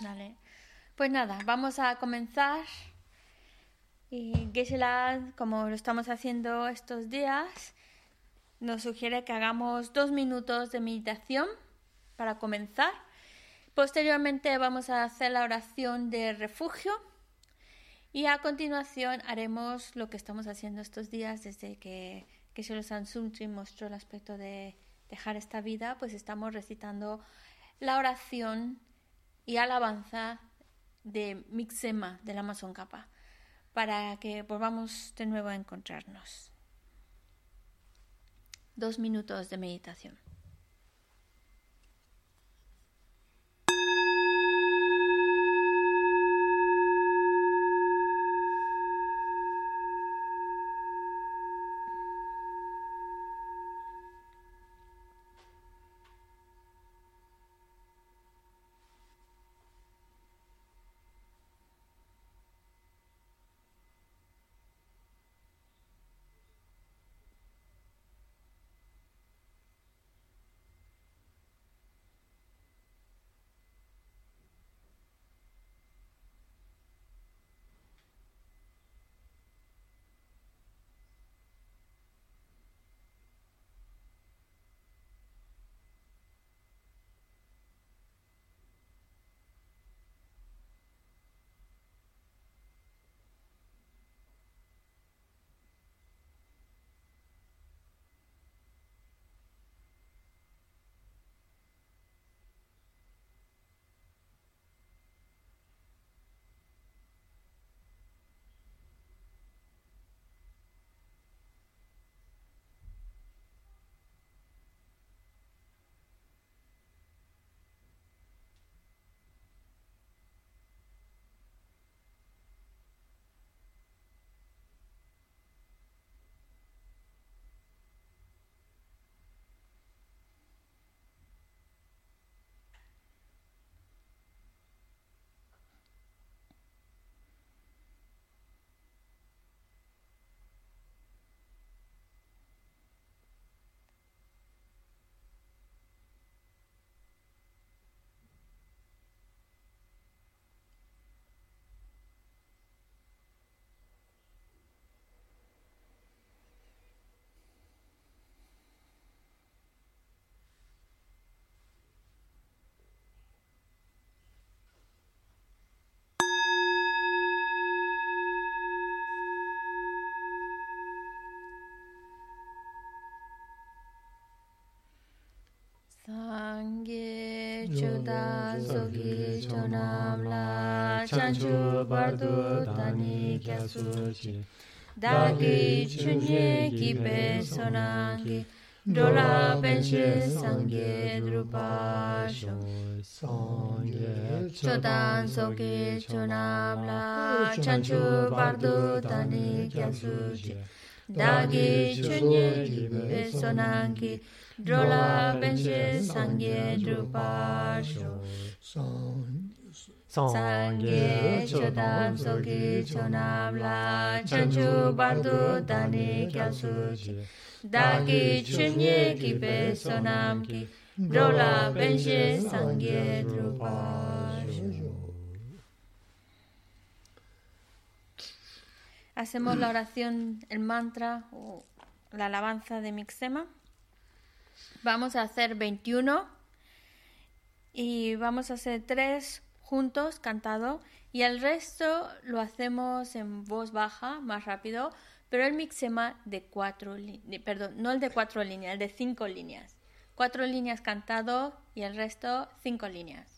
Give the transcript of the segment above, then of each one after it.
Vale. Pues nada, vamos a comenzar. Y Geshe-la, como lo estamos haciendo estos días, nos sugiere que hagamos dos minutos de meditación para comenzar. Posteriormente vamos a hacer la oración de refugio y a continuación haremos lo que estamos haciendo estos días desde que Geshe-la Sansumtri mostró el aspecto de dejar esta vida, pues estamos recitando la oración y alabanza de Mixema del Amazon Kappa para que volvamos de nuevo a encontrarnos. Dos minutos de meditación. 단속이 전함라. 찬주 발도 다니 갸수지. 다기 춘예 기베 선한기. 돌아 벤시 상게 드루바쇼. 성게 초단 속이 전함라. 찬주 발도 다니 갸수지. dāgī chūnyē rībē sōnāngī drōlā bēnshē sāngyē drupāshō sāngyē chōdām sōgī chōnām lā chāngchū bārdō dāni kyā sūchī dāgī chūnyē rībē sōnāngī drōlā bēnshē sāngyē drupāshō Hacemos la oración, el mantra o la alabanza de Mixema. Vamos a hacer 21 y vamos a hacer tres juntos cantado y el resto lo hacemos en voz baja, más rápido, pero el mixema de cuatro, perdón, no el de cuatro líneas, el de cinco líneas. Cuatro líneas cantado y el resto cinco líneas.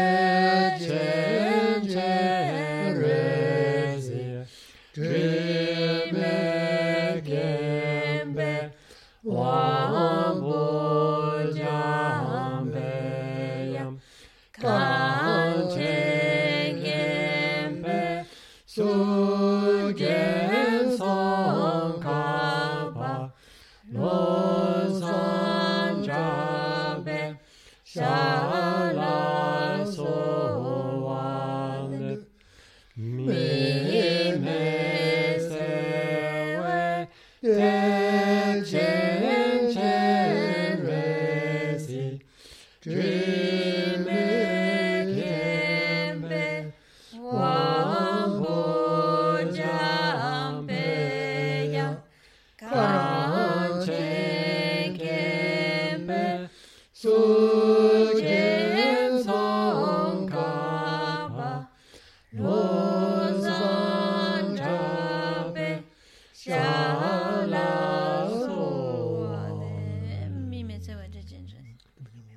Yeah.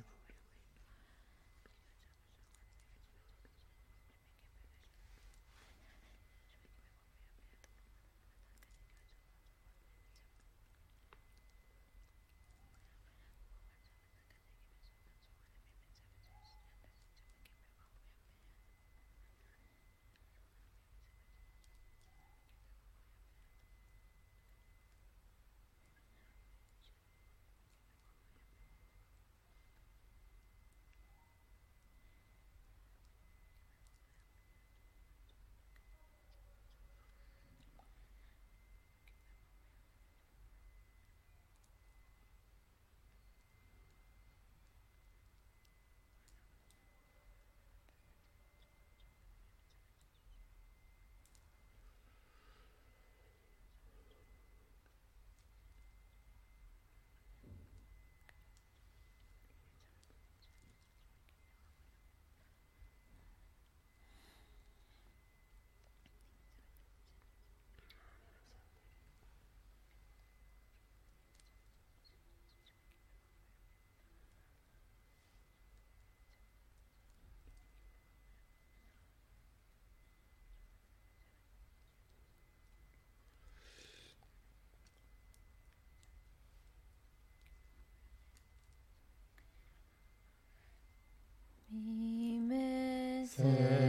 Third.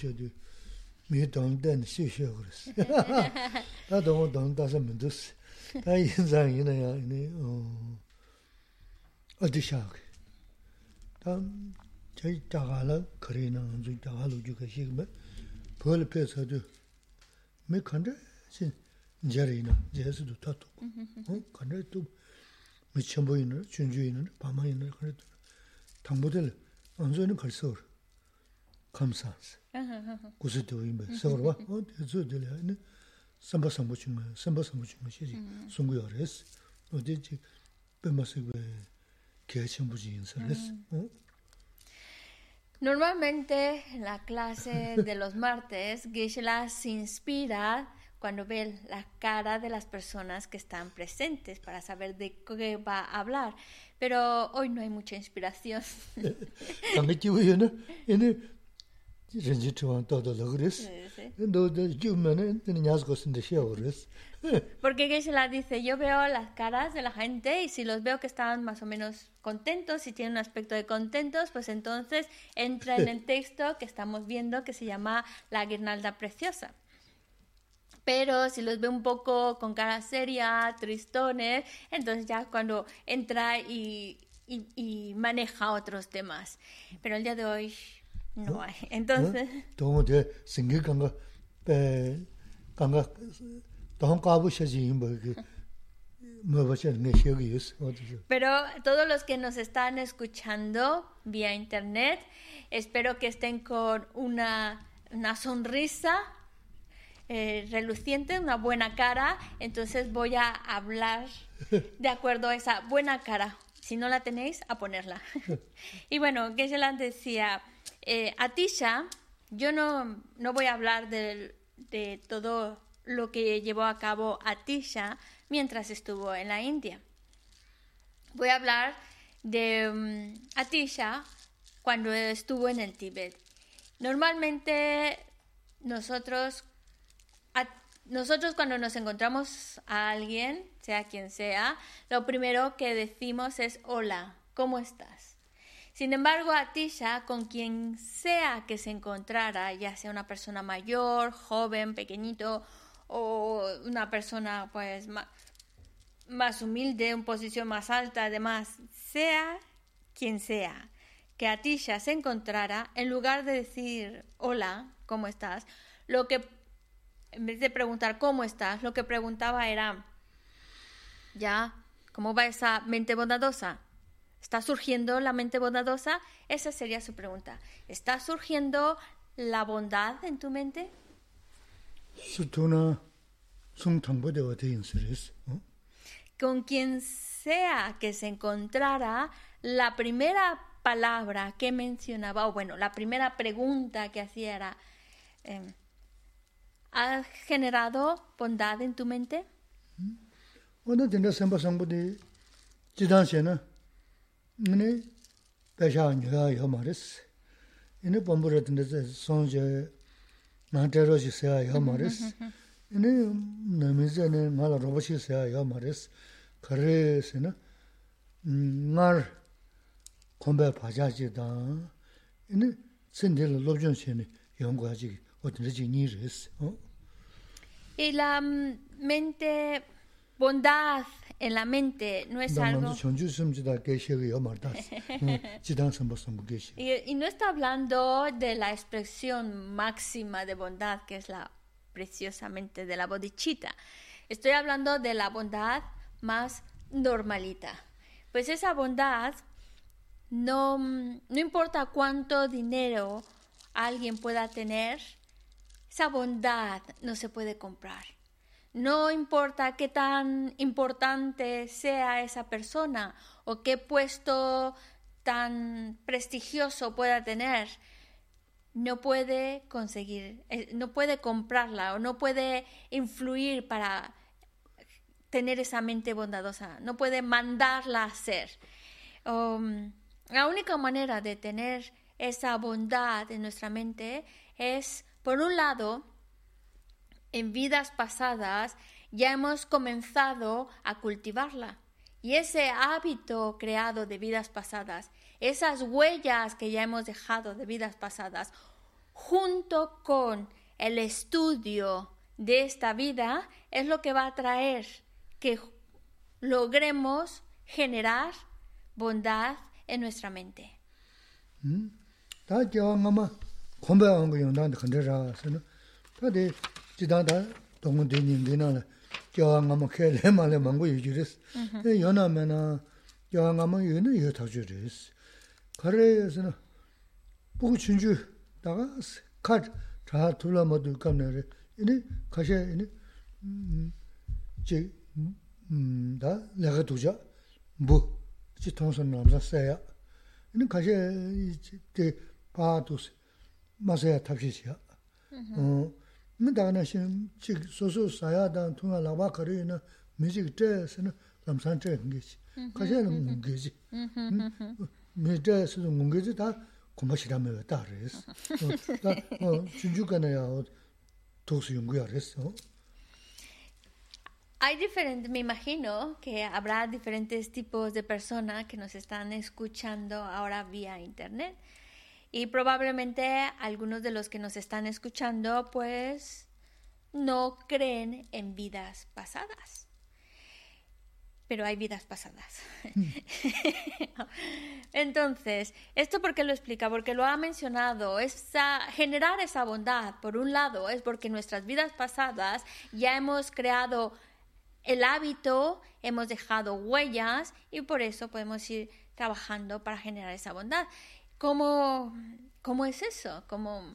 shadu mi dāngdāni shī shio kuris. Tā dāngu dāngdāsa mindus. Tā yinzāng yinā yā yinā uh, adi shāki. Tā chay chāgāla kari yinā ngānzu chāgāla uju ka shīk bā pōla pē sādu mi kandrā sin jari yinā jayasi du tā tō. Kandrā tū mi chambu yinā, chunju yinā, pāma yinā kandrā tū. Tāngbō tēla ngānzu yinā kari sōru. Yin na, pa ma yin na kanda tu. Tangpo de le, anzu yin na kari sa gu. Kamsaansi. kusi dewa inba, sawarwa, o dezu dili, ane, samba sambu chunga, samba sambu chunga, xie xie, sungu ya res, o de chi, pema sikwe, kia chenpu chi insa res. Normalmente, en la clase de los martes, Geshe-la se inspira cuando ve la cara de las personas que están presentes para saber de qué va a hablar. Pero hoy no hay mucha inspiración. También chivo yo, ¿no? Rinji chiwaan todo logres. Sí, sí. Endo de yumene, tene nyazgo sinde shiawres. Porque Geshe-la dice, yo veo las caras de la gente y si los veo que están más o menos contentos, si tienen un aspecto de contentos, pues entonces entra en el texto que estamos viendo que se llama la guirnalda preciosa. Pero si los veo un poco con cara seria, tristones, entonces ya cuando entra y, y- y maneja otros temas. Pero el día de hoy no hay. Entonces... Tongo de singe kanga, pe, kanga, tohon kabu shaji yinba ki, mwaba sha nga shiagi yus. Pero todos los que nos están escuchando vía internet, espero que estén con una, una sonrisa eh, reluciente, una buena cara. Entonces voy a hablar de acuerdo a esa buena cara. Si no la tenéis, a ponerla. y bueno, Geshe-la decía, eh, Atisha, yo no, no voy a hablar de todo lo que llevó a cabo Atisha mientras estuvo en la India. Voy a hablar de mm, Atisha cuando estuvo en el Tíbet. Normalmente nosotros, nosotros cuando nos encontramos a alguien, sea quien sea, lo primero que decimos es hola, ¿cómo estás? Sin embargo, Atisha, con quien sea que se encontrara, ya sea una persona mayor, joven, pequeñito, o una persona pues ma- más humilde, en posición más alta, además, sea quien sea, que Atisha se encontrara, en lugar de decir hola, ¿cómo estás? Lo que, en vez de preguntar cómo estás, lo que preguntaba era, ya, ¿cómo va esa mente bondadosa? ¿Está surgiendo la mente bondadosa? Esa sería su pregunta. ¿Está surgiendo la bondad en tu mente? Con quien sea que se encontrara, la primera palabra que mencionaba, o bueno, la primera pregunta que hacía era, em, ¿has generado bondad en tu mente? Wanda dinda senpa sangpo de jidang xe na, ngani pesha nyuya ya maris. Ini pambura dinda song je nga tero xe seya ya maris. Ini nami ze ne nga la robo xe seya ya maris. Kare se na, ngar kombe paja je dang. Ini sende la lobjong xe ne yongwa je, o dinda je nyi res. Y la mm, mente, bondad en la mente no es algo... 나만도 전주 숨지다 계시가 요 bondad en la mente no es algo. y, y, no está hablando de la expresión máxima de bondad, que es la preciosamente de la bodichita. Estoy hablando de la bondad más normalita. Pues esa bondad no, no importa cuánto dinero alguien pueda tener, esa bondad no se puede comprar. No importa qué tan importante sea esa persona o qué puesto tan prestigioso pueda tener, no puede conseguir, eh, no puede comprarla o no puede influir para tener esa mente bondadosa, no puede mandarla a ser. Um, la única manera de tener esa bondad en nuestra mente es, por un lado, en vidas pasadas ya hemos comenzado a cultivarla. Y ese hábito creado de vidas pasadas, esas huellas que ya hemos dejado de vidas pasadas, junto con el estudio de esta vida, es lo que va a traer que logremos generar bondad en nuestra mente. 다 겨가마 콤베한 거 용단데 컨데라서는 다데 지다다 동문 되는 데나 겨가마 켈레마레 망고 유지레스. 에 연하면은 겨가마 유는 유 타주레스. 그래서는 보고 준주 다가 카다 둘라 모두 감내래. 이니 가셔 이니 제 음다 내가 두자 뭐 지통선 남자 써야 이는 가셔 이제 파도스 마세야 탑시시야 어 Mm-hmm, mm-hmm. Mm-hmm, Hay diferentes, me imagino que habrá diferentes tipos de personas que nos están escuchando ahora vía internet. Y probablemente algunos de los que nos están escuchando pues no creen en vidas pasadas pero hay vidas pasadas. Entonces, ¿esto por qué lo explica? Porque lo ha mencionado, esa, generar esa bondad, por un lado, es porque en nuestras vidas pasadas ya hemos creado el hábito, hemos dejado huellas y por eso podemos ir trabajando para generar esa bondad. ¿Cómo, cómo es eso? Como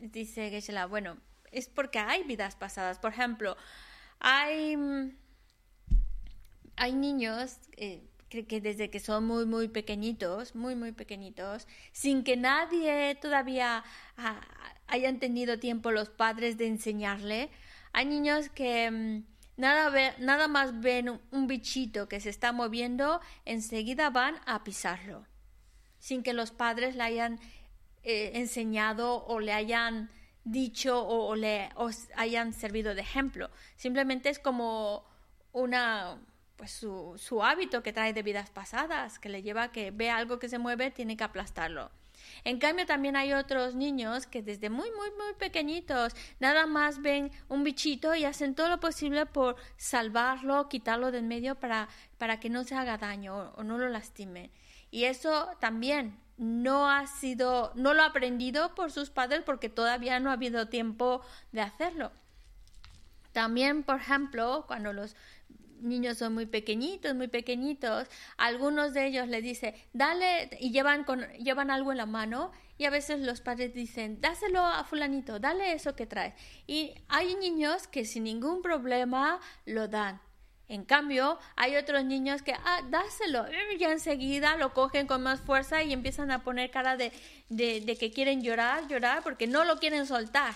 dice Geshe-la, bueno, es porque hay vidas pasadas. Por ejemplo, hay hay niños eh, que, desde que son muy, muy pequeñitos, muy, muy pequeñitos, sin que nadie todavía ah, hayan tenido tiempo los padres de enseñarle, hay niños que mm, nada, nada más ven un, bichito que se está moviendo, enseguida van a pisarlo, sin que los padres le hayan eh, enseñado o le hayan dicho o, le hayan servido de ejemplo. Simplemente es como una pues su, su, hábito que trae de vidas pasadas, que le lleva a que ve algo que se mueve, tiene que aplastarlo. En cambio, también hay otros niños que desde muy, muy, muy pequeñitos nada más ven un bichito y hacen todo lo posible por salvarlo, quitarlo del medio para, para que no se haga daño o, o no lo lastime. Y eso también no ha sido, no lo ha aprendido por sus padres porque todavía no ha habido tiempo de hacerlo. También, por ejemplo, cuando los niños son muy pequeñitos, muy pequeñitos, algunos de ellos le dicen, dale, y llevan, con, llevan algo en la mano, y a veces los padres dicen, dáselo a fulanito, dale eso que trae. Y hay niños que sin ningún problema lo dan. En cambio, hay otros niños que, ah, dáselo, ya enseguida lo cogen con más fuerza y empiezan a poner cara de, de, de que quieren llorar, llorar, porque no lo quieren soltar.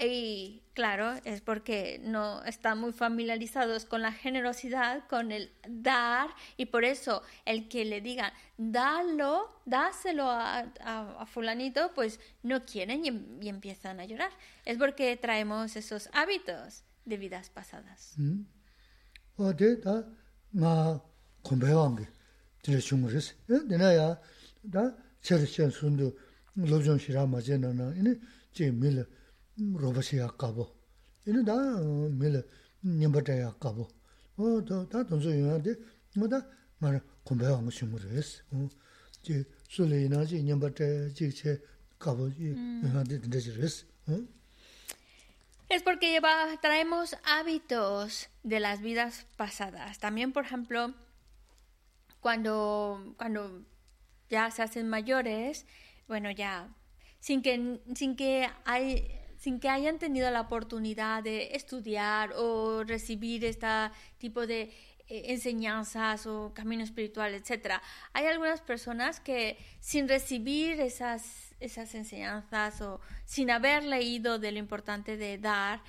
Y claro, es porque no están muy familiarizados con la generosidad, con el dar, y por eso el que le digan, dalo, dáselo a, a, fulanito, pues no quieren y, y, empiezan a llorar. Es porque traemos esos hábitos de vidas pasadas. Mm. 어디 다마 공부한 게 들을 중으로서 내나야 다 철시한 순도 로존 시라 맞잖아 이니 제 밀 로봇이 아까고 이니 다 밀 님버다야 아까고 어다 돈소 유한데 뭐다 말 공부한 거 중으로서 어.제 술이나 제 님버다 제제 가보 유한데 된다지로서 응 Es porque lleva, traemos hábitos de las vidas pasadas. También, por ejemplo, cuando, cuando ya se hacen mayores, bueno, ya sin que, sin que hay, sin que hayan tenido la oportunidad de estudiar o recibir este tipo de eh, enseñanzas o camino espiritual, etc. Hay algunas personas que sin recibir esas, esas enseñanzas o sin haber leído de lo importante de dar,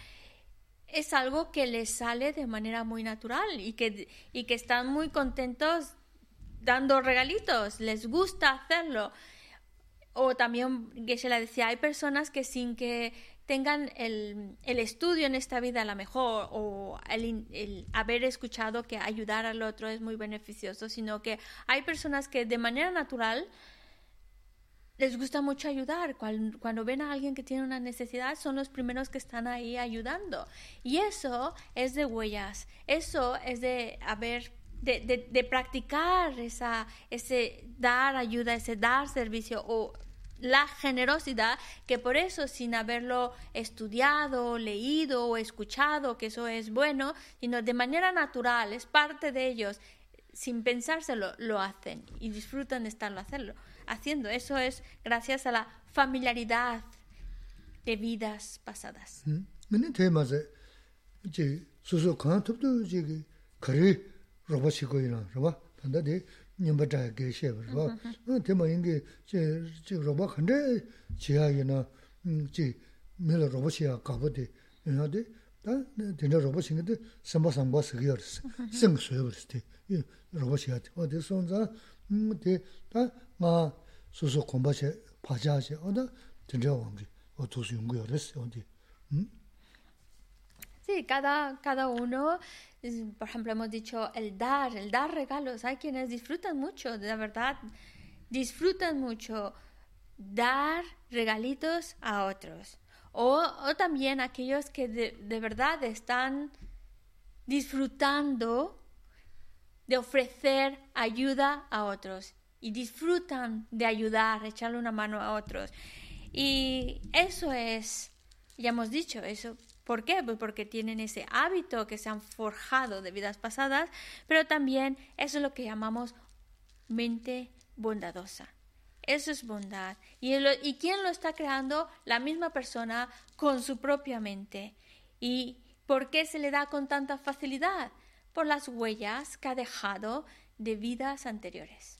es algo que les sale de manera muy natural y que, y que están muy contentos dando regalitos, les gusta hacerlo. O también, se la decía, hay personas que sin que tengan el, el, estudio en esta vida a lo mejor o el, el, haber escuchado que ayudar al otro es muy beneficioso, sino que hay personas que de manera natural les gusta mucho ayudar. Cuando, cuando, ven a alguien que tiene una necesidad, son los primeros que están ahí ayudando. Y eso es de huellas, eso es de haber, de, de, practicar esa, ese dar ayuda, ese dar servicio o la generosidad, que por eso sin haberlo estudiado, leído o escuchado, que eso es bueno, sino de manera natural, es parte de ellos, sin pensárselo, lo hacen y disfrutan de estarlo hacerlo, haciendo. Eso es gracias a la familiaridad de vidas pasadas. Mene te ma se ji su su kan tup tu ji kari roba chi ko ina roba panda de nyamba da ge she ba roba. Te ma inge ji ji roba khande ji ya ina ji me la roba chi ya ka bo de ina de 다 된다 로봇 생긴데 삼바 삼바 쓰기어스 생수여버스 때 로봇이야. 어디 손자 음데다 nga 소소 공부체 파자체 어다 진짜 왕기 어 도수 연구요 그랬어 어디 Sí, cada, cada uno, es- por ejemplo, hemos dicho el dar, el dar regalos. Hay quienes disfrutan mucho, de verdad, disfrutan mucho dar regalitos a otros. O, o también aquellos que de, de verdad están disfrutando de ofrecer ayuda a otros y disfrutan de ayudar, echarle una mano a otros. Y eso es, ya hemos dicho, eso. ¿Por qué? Pues porque tienen ese hábito que se han forjado de vidas pasadas, pero también eso es lo que llamamos mente bondadosa. Eso es bondad. ¿Y, ¿Y quién lo está creando? La misma persona con su propia mente. ¿Y por qué se le da con tanta facilidad? Por las huellas que ha dejado de vidas anteriores.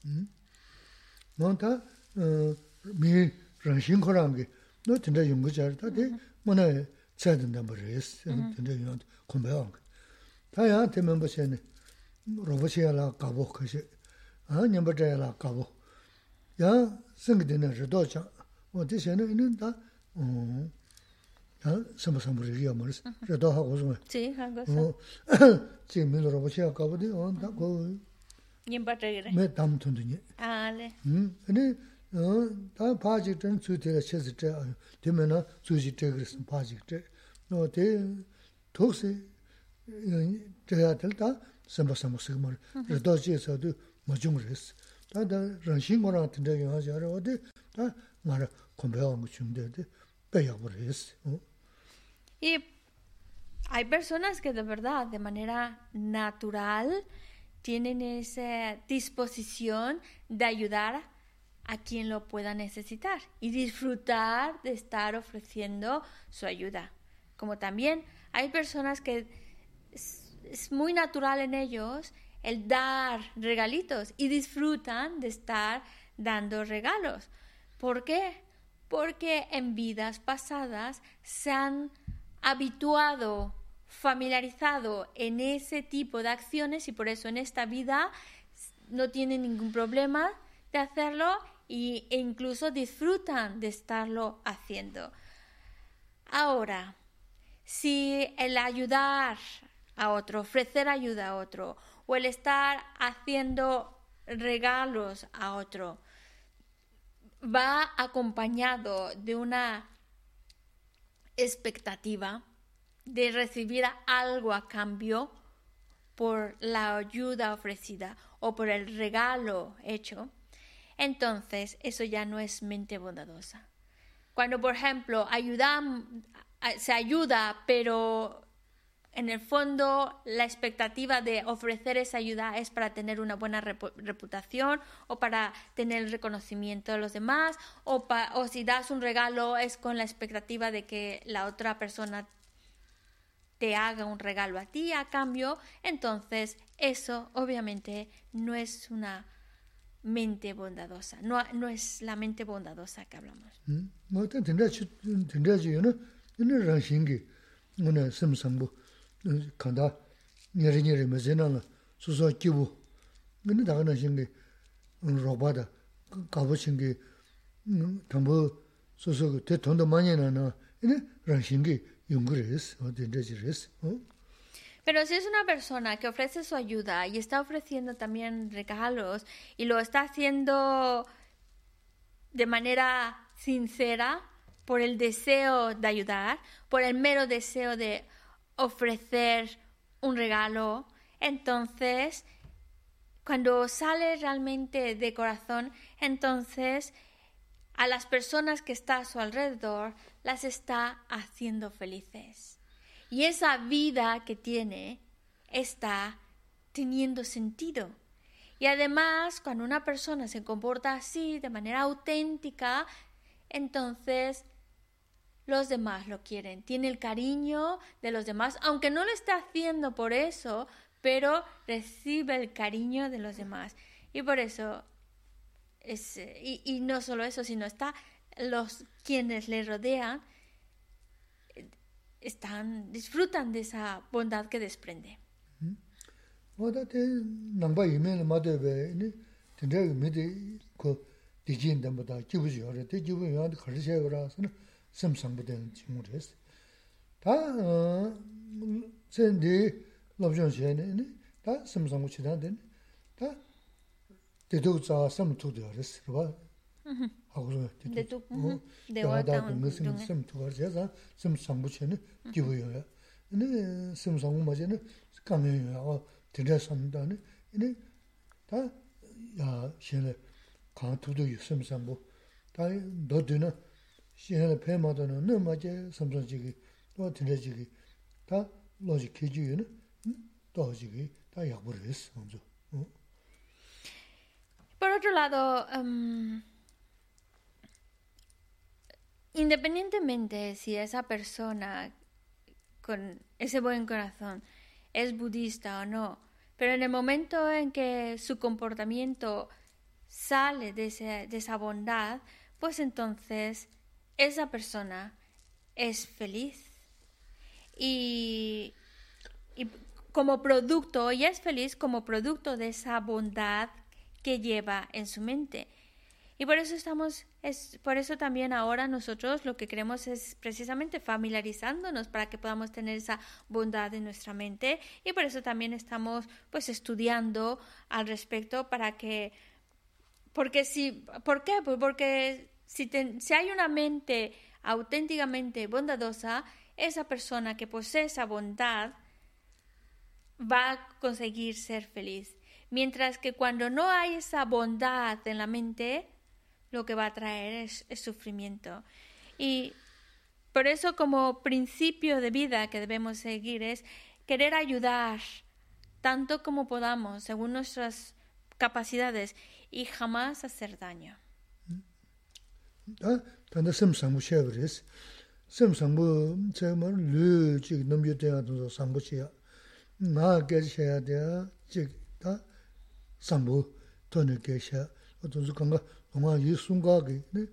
너다 어미 런신 거란 게너 진짜 연구 잘다데 뭐네 찾는다 버렸어 진짜 연 공부한 거 다야 되면 보세요 로봇이라 가보 그시 아 냠버자라 가보 야 생기되는 저도자 뭐 대신에 있는 다어 야 섬섬으로 말이야 저도 하고 좀 Sí, algo así. 어 지금 로봇이야 가보데 어다고 Y en Barregre. 매 담톤더니 Ale. 음, 근데 어, 다 바지 좀 주대라 쳐서 저 되면은 주지 저그 nyimba chagire. Me dam tundu nye. Aale. Ani, taa pachik chan tsui tira shesi chaya, dime na tsui shi chagire san pachik chaya. No, te toksi chaya tila taa samba samba sikmar, rado chiya sadu majung resi. Taa taa ranshi ngorang tinda yuwa chaya, wade taa ngara kumbaya wangu chumde, de payabu resi. Y hay personas que de verdad, de manera natural, tienen esa disposición de ayudar a quien lo pueda necesitar y disfrutar de estar ofreciendo su ayuda. Como también hay personas que es, muy natural en ellos el dar regalitos y disfrutan de estar dando regalos. ¿Por qué? Porque en vidas pasadas se han habituado, familiarizado en ese tipo de acciones y por eso en esta vida no tienen ningún problema de hacerlo y, e incluso disfrutan de estarlo haciendo. Ahora, si el ayudar a otro, ofrecer ayuda a otro, o el estar haciendo regalos a otro, va acompañado de una expectativa de recibir algo a cambio por la ayuda ofrecida o por el regalo hecho, entonces eso ya no es mente bondadosa. Cuando, por ejemplo, ayudan, se ayuda, pero en el fondo la expectativa de ofrecer esa ayuda es para tener una buena repu- reputación o para tener el reconocimiento de los demás o si das un regalo es con la expectativa de que la otra persona te haga un regalo a ti a cambio, entonces eso obviamente no es una mente bondadosa, no, no es la mente bondadosa que hablamos. 음. Pero si es una persona que ofrece su ayuda y está ofreciendo también regalos y lo está haciendo de manera sincera por el deseo de ayudar, por el mero deseo de ofrecer un regalo, entonces cuando sale realmente de corazón, entonces a las personas que está a su alrededor las está haciendo felices. Y esa vida que tiene está teniendo sentido. Y además, cuando una persona se comporta así, de manera auténtica, entonces los demás lo quieren. Tiene el cariño de los demás, aunque no lo esté haciendo por eso, pero recibe el cariño de los demás. Y por eso, es, y, y no solo eso, sino está los quienes le rodean están disfrutan de esa bondad que desprende. 어다테 남바 이메일 마데베 니 된다 미데 그 디진 담보다 기부지 어려 때 기부 요한테 거르셔 그러서는 섬상부된 친구です다 센디 럽존시에네 다 섬상부 치다데 다 대도자 섬투도 알았어 봐 하고서 대도 대화다 그 무슨 섬투가 제가 섬상부치는 기부요야 네 섬상부 맞이는 강해요 드려 섬다네 네 다야 신의 kāng tūdū yu sīm sāmbu, tā dō tū na xīhā na pē mā tō na nā mā jē sām sāng jīgī, dō tīrā jīgī, tā lō jī kī jī yu na, dō jīgī, tā yāk bū rīs, sāng zō. Por otro lado, um, independientemente si esa persona con ese buen corazón es budista o no, pero en el momento en que su comportamiento sale de, esa bondad, pues entonces esa persona es feliz. Y, como producto, y es feliz como producto de esa bondad que lleva en su mente. Y por eso estamos, es, por eso también ahora nosotros lo que queremos es precisamente familiarizándonos para que podamos tener esa bondad en nuestra mente. Y por eso también estamos pues estudiando al respecto para que porque si, ¿por qué? Pues porque si, si hay una mente auténticamente bondadosa, esa persona que posee esa bondad va a conseguir ser feliz. Mientras que cuando no hay esa bondad en la mente, lo que va a traer es, es, sufrimiento. Y por eso como principio de vida que debemos seguir es querer ayudar tanto como podamos, según nuestras capacidades, y jamás hacer daño. 다 단다 섬 상부 쉐브리스 섬 상부 제가 르 지금 넘겨 대야도 상부시야 나 계셔야 돼 지다 상부 돈을 계셔 어떤 순간가 동아 이 순간에 네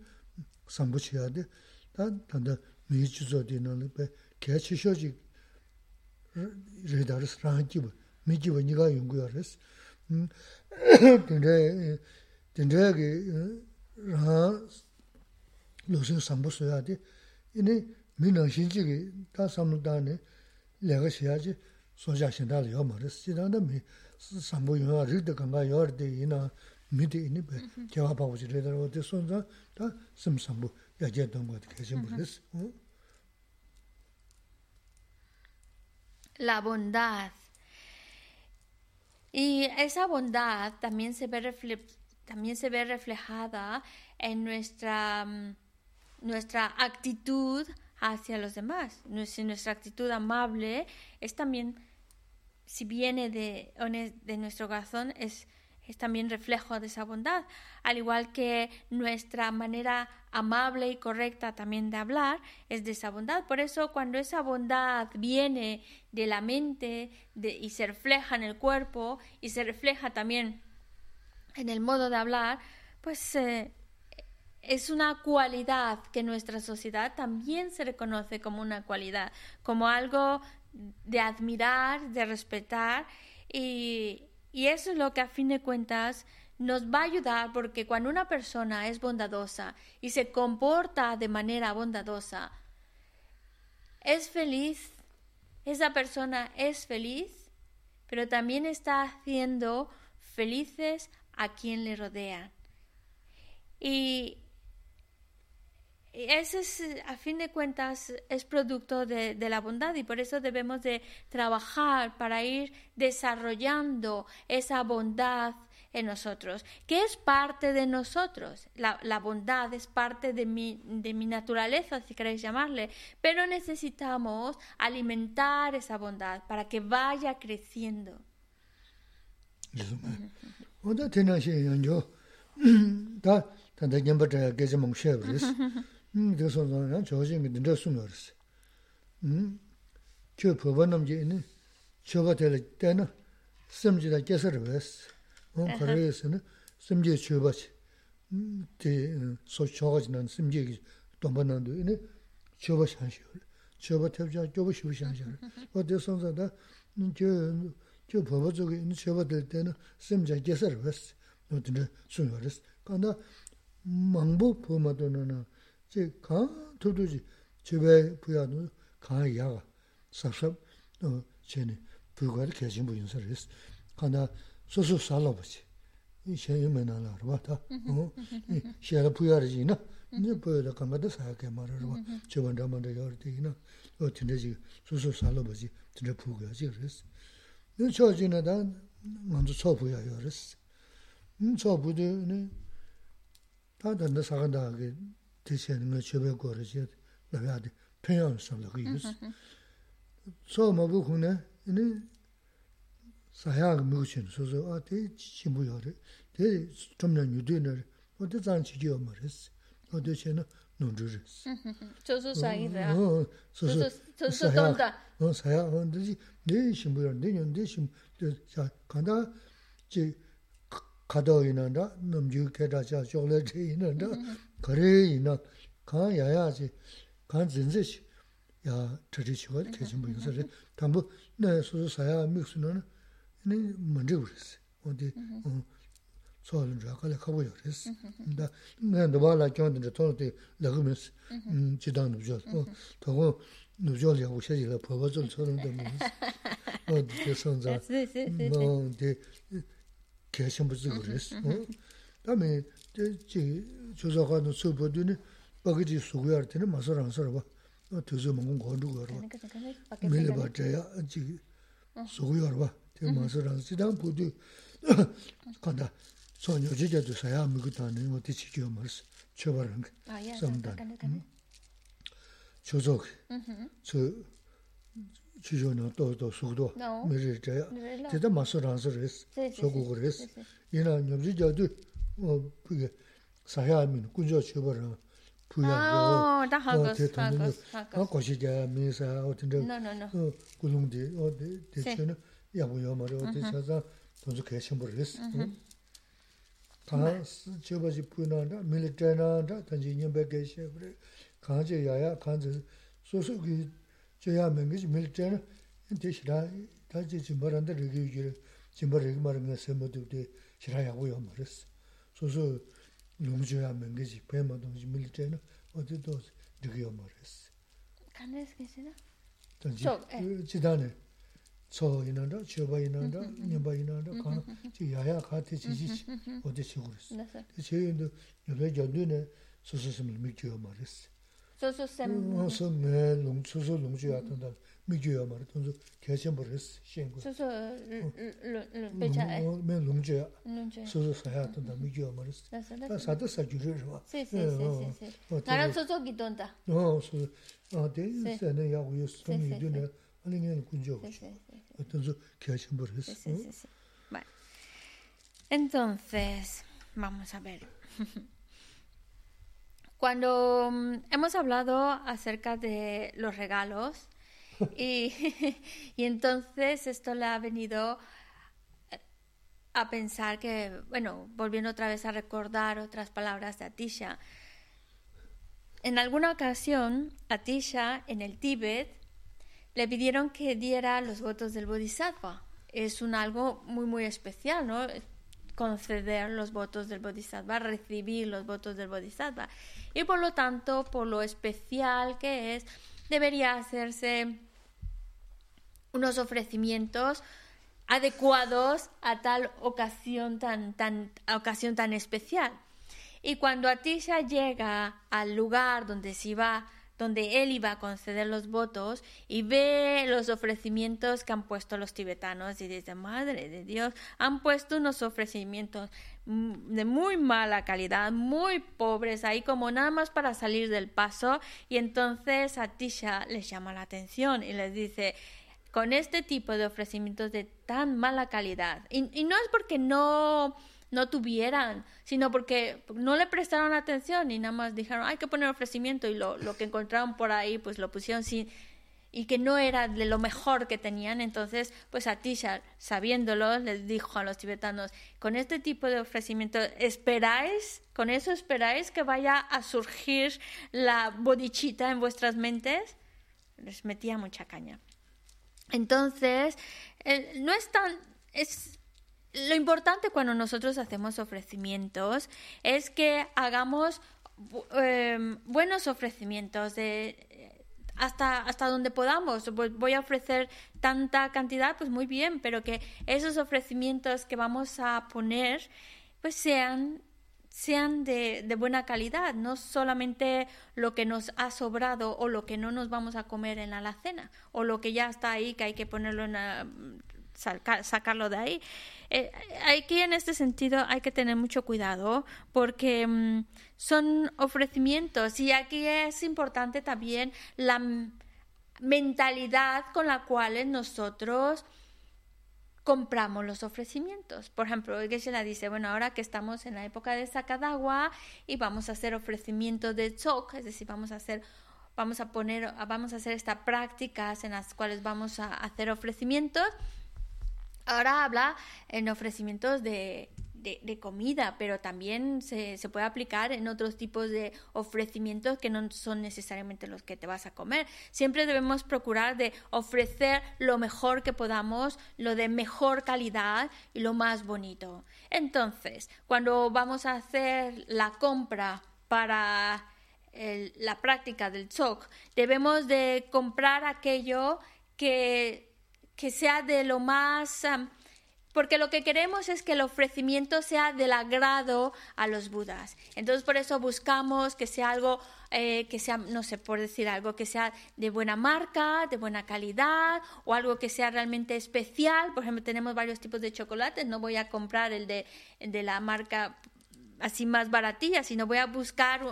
상부시야 돼다 단다 미주저디는 배 개치셔지 레다르스 라한지 미지버 니가 연구하랬어 근데 근데 그 아, 로신 삼부 써야 돼. 이네 민은 신지기 다 삼는다네. 내가 해야지 소자 신다를 요 말을 쓰다는 미 삼부 요아 리드 간가 요르데 이나 미 sambu rikda kanga ina midi ini kiawa pabu sunza ta sim. La bondad. Y esa bondad también se ve, también se ve reflejada en nuestra, mm, nuestra actitud hacia los demás. Nuestra actitud amable es también si viene de, de nuestro corazón, es es también reflejo de esa bondad, al igual que nuestra manera amable y correcta también de hablar es de esa bondad. Por eso cuando esa bondad viene de la mente y se refleja en el cuerpo y se refleja también en el modo de hablar, pues eh, es una cualidad que nuestra sociedad también se reconoce como una cualidad, como algo de admirar, de respetar y, y eso es lo que a fin de cuentas nos va a ayudar porque cuando una persona es bondadosa y se comporta de manera bondadosa, es feliz, esa persona es feliz, pero también está haciendo felices a quien le rodea. Y ese es, a fin de cuentas, es producto de, de, la bondad y por eso debemos de trabajar para ir desarrollando esa bondad en nosotros, que es parte de nosotros. La, la bondad es parte de mi, de mi naturaleza, si queréis llamarle, pero necesitamos alimentar esa bondad para que vaya creciendo. 음 그래서 저는 저신이 늘 숨어르스 음 저거 번놈지는 저거 될 때는 심지다 깨서를 했어 어 그래서는 심지 줘봐지 음대 소초가지는 심지 또 번놈도 이네 저거 샤시 저거 태자 저거 쉬우샤시 어디 선사다 저저 버버 저기 저거 될 때는 심지 깨서를 했어 너들 숨어르스 근데 망보 포마도나 제 칸토도지 집에 부야도 가야가 삽삽 어 제네 불과를 계신 분 인사를 했어 가나 소소 살아보지 이 셰이면나라 봐다 어 셰라 부야르지나 이제 보여라 간가도 사게 말으러 봐 저번에 열대기나 어 진짜지 소소 살아보지 진짜 부가지 그랬어 너 저지나다 먼저 처부야 열었어 음 처부도는 다들 너 사간다게 tishen nga chebe gore che labyade penyan samla ku yus. Mm-hmm. So mabu khune, ini sayaag muguchin suzu, a te chimbu yore, te chumna nyudu nare, o te zan chigi yo maris, o te che na nundru res. Mm-hmm. Chosu sayi da, chosu donda. O sayaag, ne shimbu yore, ne nyun, ne shimbu, kanda chi kadaw inanda, namjiu keda cha chokla che inanda, mm-hmm. 르스 저소 사이다 어 소소 저소 돈다 어 사야 언제지 내 신부야 내년 대신 자 간다 지 가도 있는다 넘주 개다자 저래 있는다 그래 있나 가 야야지 간 진짜시 야 저지시고 계신 분 있어서 담보 내 소소 사야 믹스는 네 먼저 그랬어 어디 어 소는 저 아까 가고 그랬어 근데 내가 말라 겨는데 돈도 나가면서 음 지단 누죠 어 더고 누죠 야 오셔지라 버버 좀 서는 데 어, 대선자. 뭐, 데 계신 분들 그랬어. 어? 다음에 저 조사관의 수보드는 바가지 수고할 때는 마서 안 살아 봐. 어, 되서 먹은 거 누구 알아. 밀려 봐줘야 지 수고할 봐. 대 마서 안 지단 보드 간다. 소녀 지자도 사야 먹고 다는 어디 지켜 말스. 쳐버는 거. 아, 예. 썸다. 조석. 저 지조는 또또 수도 메르 저야. 제가 마서랑서 그랬어. 소고 그랬어. 이나 녀지자도 어 그게 사야민 군저 쳐버려. 부야. 아, 다 하고 하고 아, 거시자 미사 어떤 저 어, 구동디 어디 대체는 야고요 말이 어디 찾아 돈도 계신 분 그랬어. 다 저버지 부나다 밀리터나다 단지 녀배 계셔 그래. 강제 야야 강제 소소기 저야 맹기 밀리터나 대시라 다지 지버란데 여기 지버르기 말은 세모도데 시라야고요 말했어. 소소 농주야 맹기 배마 동지 밀리터나 어디도 여기요 말했어. 간에서 계시나? 단지 지단에 저 이나다 저바 이나다 녀바 이나다 가 야야 같이 지지 어디 치고 그랬어. 제인도 여기 전도네 소소스미 미겨 말했어. 소소셈 어서 매 농소소 농주야 된다. 미겨야 말해. 돈도 계신 버렸어. 신고. 소소 배차 매 농주야. 농주 소소 사야 된다. 미겨야 말했어. 다 사도 사주를 봐. 세세세세 나랑 소소기 돈다 어, 소소. 아, 대세는 야고 요스미 이드네. 아니면 군조. Entonces, ¿qué hacen por eso? Sí, sí, sí. Vale. Entonces, vamos a ver. Cuando mm, hemos hablado acerca de los regalos, y, entonces esto le ha venido a pensar que, bueno, volviendo otra vez a recordar otras palabras de Atisha, en alguna ocasión, Atisha en el Tíbet le pidieron que diera los votos del Bodhisattva. Es un algo muy, muy especial, ¿no? Conceder los votos del Bodhisattva, recibir los votos del Bodhisattva. Y por lo tanto, por lo especial que es, debería hacerse unos ofrecimientos adecuados a tal ocasión tan, tan, ocasión tan especial. Y cuando Atisha llega al lugar donde se iba donde él iba a conceder los votos y ve los ofrecimientos que han puesto los tibetanos y dice, madre de Dios, han puesto unos ofrecimientos de muy mala calidad, muy pobres, ahí como nada más para salir del paso y entonces a Tisha les llama la atención y les dice, con este tipo de ofrecimientos de tan mala calidad, y, no es porque no no tuvieran, sino porque no le prestaron atención y nada más dijeron, hay que poner ofrecimiento y lo, lo que encontraron por ahí, pues lo pusieron y que no era de lo mejor que tenían. Entonces, pues a Tisha, sabiéndolo, les dijo a los tibetanos, con este tipo de ofrecimiento, ¿esperáis? ¿Con eso esperáis que vaya a surgir la bodichita en vuestras mentes? Les metía mucha caña. Entonces, no es tan... Es, lo importante cuando nosotros hacemos ofrecimientos es que hagamos em, buenos ofrecimientos de hasta, hasta donde podamos. Voy a ofrecer tanta cantidad, pues muy bien, pero que esos ofrecimientos que vamos a poner, pues sean sean de, buena calidad, no solamente lo que nos ha sobrado o lo que no nos vamos a comer en la alacena o lo que ya está ahí que hay que ponerlo en la, sacarlo de ahí. Eh, aquí en este sentido hay que tener mucho cuidado porque mm, son ofrecimientos y aquí es importante también la mentalidad con la cual nosotros compramos los ofrecimientos. Por ejemplo, la dice, bueno, ahora que estamos en la época de sacadagua y vamos a hacer ofrecimientos de tzok, es decir, vamos a hacer vamos a poner vamos a hacer estas prácticas en las cuales vamos a hacer ofrecimientos Ahora habla en ofrecimientos de, de, comida, pero también se, puede aplicar en otros tipos de ofrecimientos que no son necesariamente los que te vas a comer. Siempre debemos procurar de ofrecer lo mejor que podamos, lo de mejor calidad y lo más bonito. Entonces, cuando vamos a hacer la compra para la práctica del TSOC, debemos de comprar aquello que que sea de lo más... porque lo que queremos es que el ofrecimiento sea del agrado a los budas. Entonces por eso buscamos que sea algo eh, que sea, no sé, por decir algo, que sea de buena marca, de buena calidad o algo que sea realmente especial. Por ejemplo, tenemos varios tipos de chocolates, no voy a comprar el de, de la marca así más baratilla, sino voy a buscar,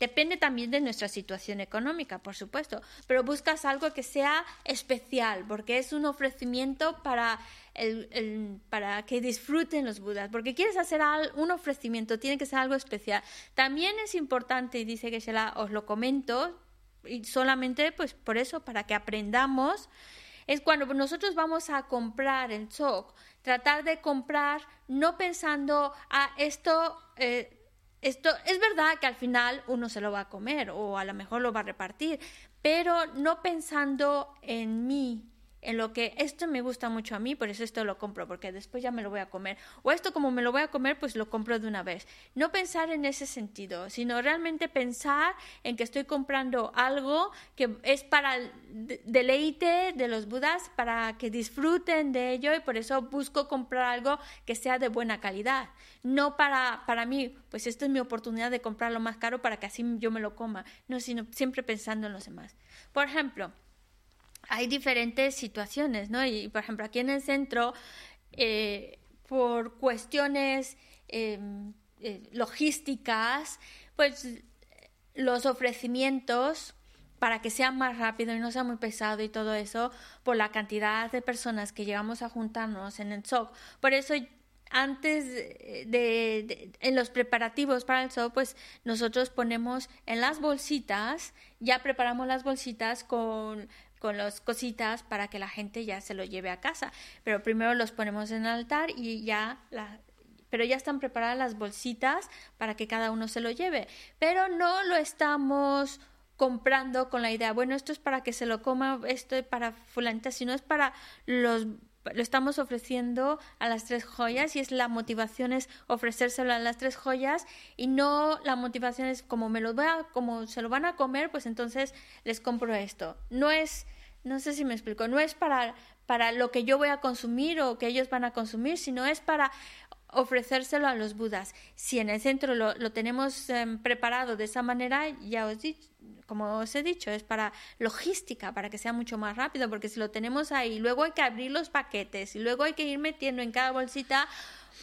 depende también de nuestra situación económica, por supuesto, pero buscas algo que sea especial, porque es un ofrecimiento para, para que disfruten los budas, porque quieres hacer un ofrecimiento, tiene que ser algo especial. También es importante, y dice que la, os lo comento, y solamente pues por eso, para que aprendamos, es cuando nosotros vamos a comprar el chok, tratar de comprar no pensando, a ah, esto, eh, esto es verdad que al final uno se lo va a comer o a lo mejor lo va a repartir, pero no pensando en mí, en lo que esto me gusta mucho a mí, por eso esto lo compro, porque después ya me lo voy a comer. O esto como me lo voy a comer, pues lo compro de una vez. No pensar en ese sentido, sino realmente pensar en que estoy comprando algo que es para el deleite de los budas, para que disfruten de ello y por eso busco comprar algo que sea de buena calidad. No para, para mí, pues esto es mi oportunidad de comprar lo más caro para que así yo me lo coma, no, sino siempre pensando en los demás. Por ejemplo, hay diferentes situaciones, ¿no? Y, por ejemplo, aquí en el centro, eh, por cuestiones em, eh, logísticas, pues los ofrecimientos para que sea más rápido y no sea muy pesado y todo eso, por la cantidad de personas que llegamos a juntarnos en el SOC. Por eso antes de, en los preparativos para el SOC, pues nosotros ponemos en las bolsitas, ya preparamos las bolsitas con con las cositas para que la gente ya se lo lleve a casa. Pero primero los ponemos en el altar y ya la, pero ya están preparadas las bolsitas para que cada uno se lo lleve. Pero no lo estamos comprando con la idea, bueno, esto es para que se lo coma, esto es para fulanita, sino es para los lo estamos ofreciendo a las tres joyas y es la motivación es ofrecérselo a las tres joyas y no la motivación es como me lo voy a, como se lo van a comer, pues entonces les compro esto. No es, no sé si me explico, no es para, para lo que yo voy a consumir o que ellos van a consumir, sino es para ofrecérselo a los budas. Si en el centro lo, lo tenemos em, preparado de esa manera, ya os dicho, como os he dicho, es para logística, para que sea mucho más rápido, porque si lo tenemos ahí, luego hay que abrir los paquetes y luego hay que ir metiendo en cada bolsita,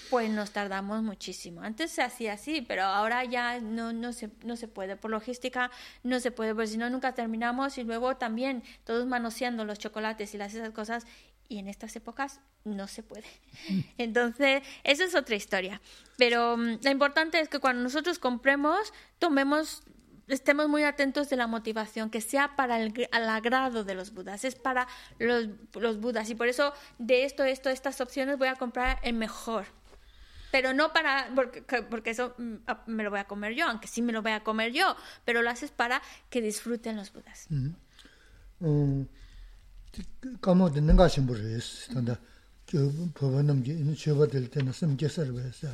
pues nos tardamos muchísimo. Antes se hacía así, pero ahora ya no, no, se, no se puede. Por logística no se puede, porque si no nunca terminamos y luego también todos manoseando los chocolates y las esas cosas y en estas épocas no se puede. Entonces, esa es otra historia. Pero mm, lo importante es que cuando nosotros compremos, tomemos estemos muy atentos de la motivación, que sea para el agrado de los budas, es para los, los budas. Y por eso de esto, esto, estas opciones voy a comprar el mejor. Pero no para, porque, porque eso mm, ah, me lo voy a comer yo, aunque sí me lo voy a comer yo, pero lo haces para que disfruten los budas. Mm. Mm. 저 법은 남지 이 쳐봐 될 때는 심 제설 왜서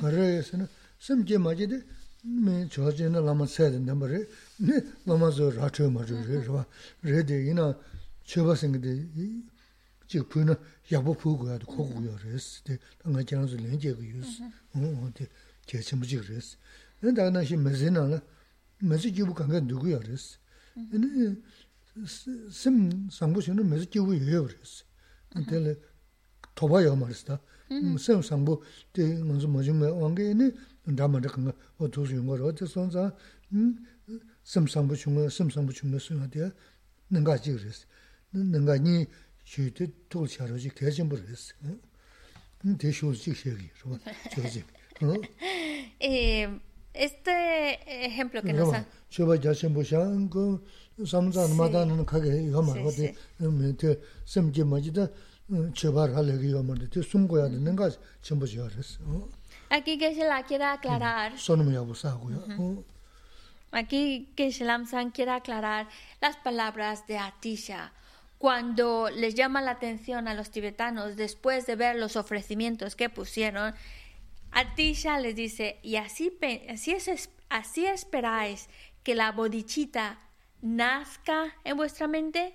그래서는 심 제마지데 매 저전에 라마 세야 된다 말이 네 라마서 라쳐 말이 그래서 레데 이나 쳐봐 생기데 즉 부는 야부 보고야 고고요 그랬을 때 당가 장수 연계 그 유스 어 어때 제침지 그랬어 근데 나시 메세나라 메세 기부 간가 누구야 그랬어 근데 sim sambu shinu mesu jivu yoyo warisi. Tele toba yo marisi ta. Sim sambu di nganzu mojime wange ini dhamma dhaka o dhuzi yungo ro. Di sonza sim sambu chunga, sim sambu chunga sunga diya nanga jik warisi. Nanga nyi mm, shu di tukul charo jik kachin warisi. Di shu jik shegi, rwa, jik jik. Este ejemplo que nos ha... Chiba yashenpo shaan ko samzaan madanan kage iga eh, marwa de te semji eh, majida chiba rale iga marwa de te sumgoya de nenga chenpo shiga res. Aquí que Geshe-la quiere aclarar... Sonum ya busago ya. Aquí Geshe-lamsan quiere aclarar las palabras de Atisha. Cuando les llama la atención a los tibetanos después de ver los ofrecimientos que pusieron Atisha les dice, y así, así, es, así esperáis que la bodichita nazca en vuestra mente.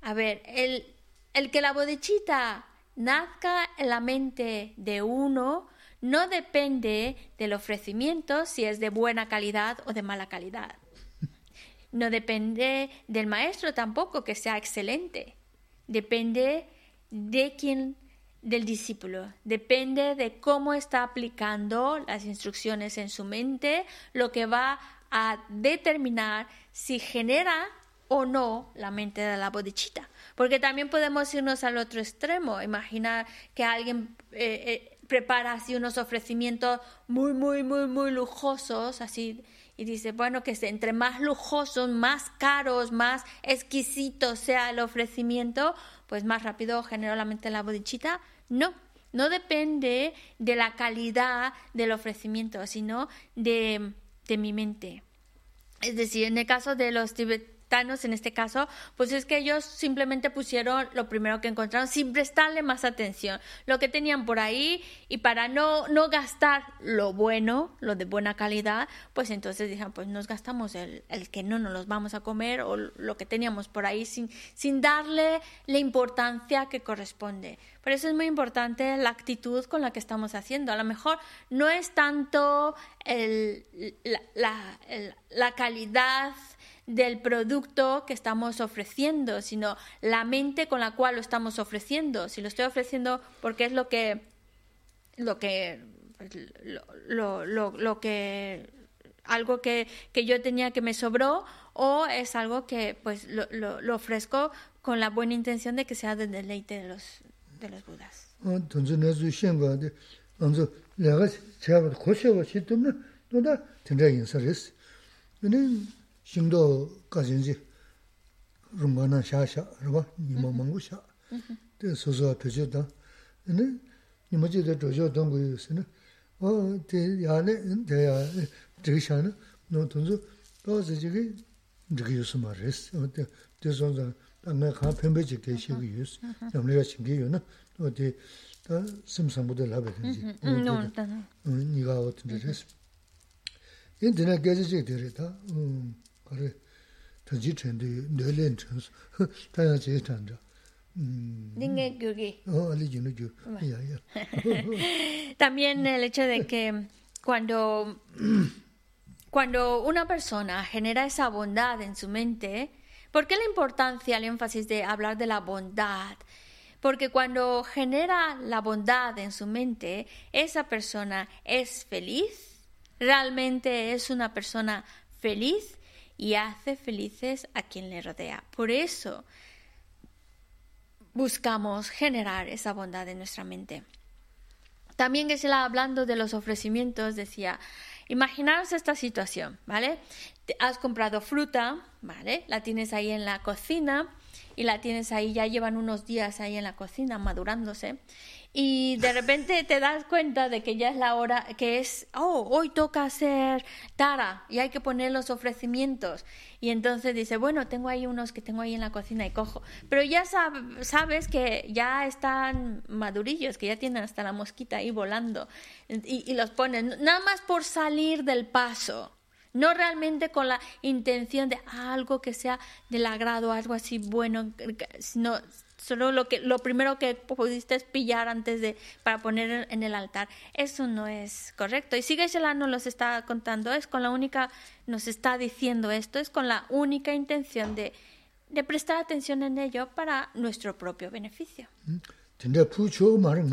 A ver, el, el que la bodichita nazca en la mente de uno no depende del ofrecimiento si es de buena calidad o de mala calidad. No depende del maestro tampoco que sea excelente. Depende de quién, del discípulo. Depende de cómo está aplicando las instrucciones en su mente, lo que va a determinar si genera o no la mente de la bodichita. Porque también podemos irnos al otro extremo. Imaginar que alguien eh, eh, prepara así unos ofrecimientos muy, muy, muy, muy lujosos, así y dice, bueno, que entre más lujosos, más caros, más exquisitos sea el ofrecimiento, pues más rápido genera la mente la bodichita. No, no depende de la calidad del ofrecimiento, sino de, de mi mente. Es decir, en el caso de los en este caso, pues es que ellos simplemente pusieron lo primero que encontraron sin prestarle más atención, lo que tenían por ahí y para no, no gastar lo bueno, lo de buena calidad, pues entonces dijeron, pues nos gastamos el, el que no nos los vamos a comer o lo que teníamos por ahí sin, sin darle la importancia que corresponde. Por eso es muy importante la actitud con la que estamos haciendo. A lo mejor no es tanto el, la, la calidad del producto que estamos ofreciendo, sino la mente con la cual lo estamos ofreciendo. Si lo estoy ofreciendo porque es lo que lo que lo, lo, lo, que algo que, que, yo tenía que me sobró o es algo que pues lo, lo, ofrezco con la buena intención de que sea de deleite de los de los budas. 싱도 가진지 룽가나 샤샤 그리고 니모 망고샤 데 소소 되죠다 근데 니모지도 도저 동고 있으나 어데 야네 데야 드샤나 노 돈주 도저 지기 지기 요소 말레스 어데 데선자 당내 가 팬베지 계시고 유스 담내가 신기요나 어디 다 심상부들 하베든지 음 니가 어떤 데스 인터넷 계지지 데리다 음 te, ta sim sambu de labe tenzi. No, ta na. Niga o tenzi res. Yin dina gezi chik diri ta, También el hecho de que cuando, cuando una persona genera esa bondad en su mente, ¿por qué la importancia, el énfasis de hablar de la bondad? Porque cuando genera la bondad en su mente, esa persona es feliz, realmente es una persona feliz y hace felices a quien le rodea. Por eso buscamos generar esa bondad en nuestra mente. También que se la hablando de los ofrecimientos decía, imaginaros esta situación, ¿vale? has comprado fruta, ¿vale? La tienes ahí en la cocina y la tienes ahí, ya llevan unos días ahí en la cocina madurándose y de repente te das cuenta de que ya es la hora, que es, oh, hoy toca hacer tara y hay que poner los ofrecimientos. Y entonces dice, bueno, tengo ahí unos que tengo ahí en la cocina y cojo. Pero ya sabes que ya están madurillos, que ya tienen hasta la mosquita ahí volando y, y los pones, nada más por salir del paso. No realmente con la intención de algo que sea del agrado, algo así bueno, sino solo lo que lo primero que pudiste pillar antes de para poner en el altar. Eso no es correcto. Y sigue no nos los está contando. Es con la única nos está diciendo esto. Es con la única intención de de prestar atención en ello para nuestro propio beneficio. tende pucho marang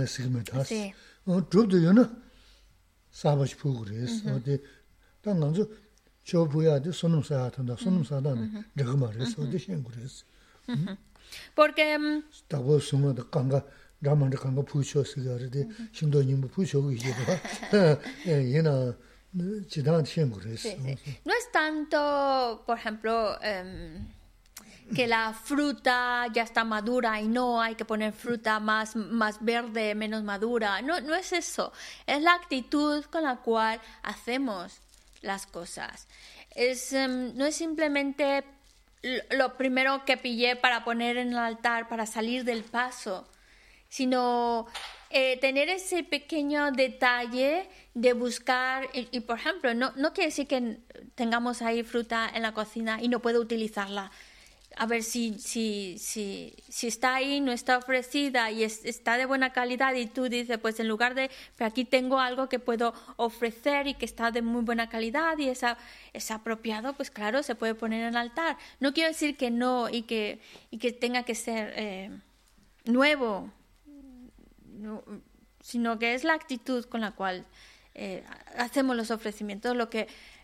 na sigme tas sí Porque... No es tanto, por ejemplo, em, que la fruta ya está madura y no hay que poner fruta más, más verde, menos madura. No, no es eso. Es la actitud con la cual hacemos las cosas. Es, em, no es simplemente lo primero que pillé para poner en el altar, para salir del paso, sino eh, tener ese pequeño detalle de buscar, y, por ejemplo, no, no quiere decir que tengamos ahí fruta en la cocina y no puedo utilizarla, a ver si, si, si, si está ahí, no está ofrecida y está de buena calidad y tú dices, pues en lugar de, pero aquí tengo algo que puedo ofrecer y que está de muy buena calidad y es, es apropiado, pues claro, se puede poner en altar. No quiero decir que no y que, y que tenga que ser eh, nuevo, sino que es la actitud con la cual eh, hacemos los ofrecimientos lo que,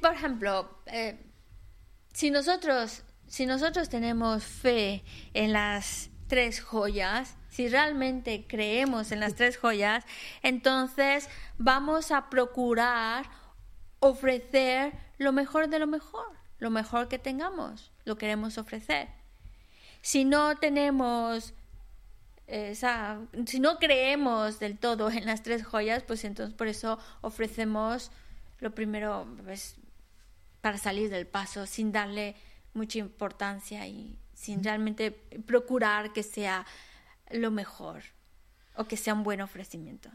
por ejemplo, eh, si nosotros si nosotros tenemos fe en las tres joyas, si realmente creemos en las tres joyas, entonces vamos a procurar ofrecer lo mejor de lo mejor, lo mejor que tengamos, lo queremos ofrecer. Si no tenemos esa, si no creemos del todo en las tres joyas, pues entonces por eso ofrecemos lo primero pues, para salir del paso sin darle mucha importancia y sin realmente procurar que sea lo mejor o que sea un buen ofrecimiento.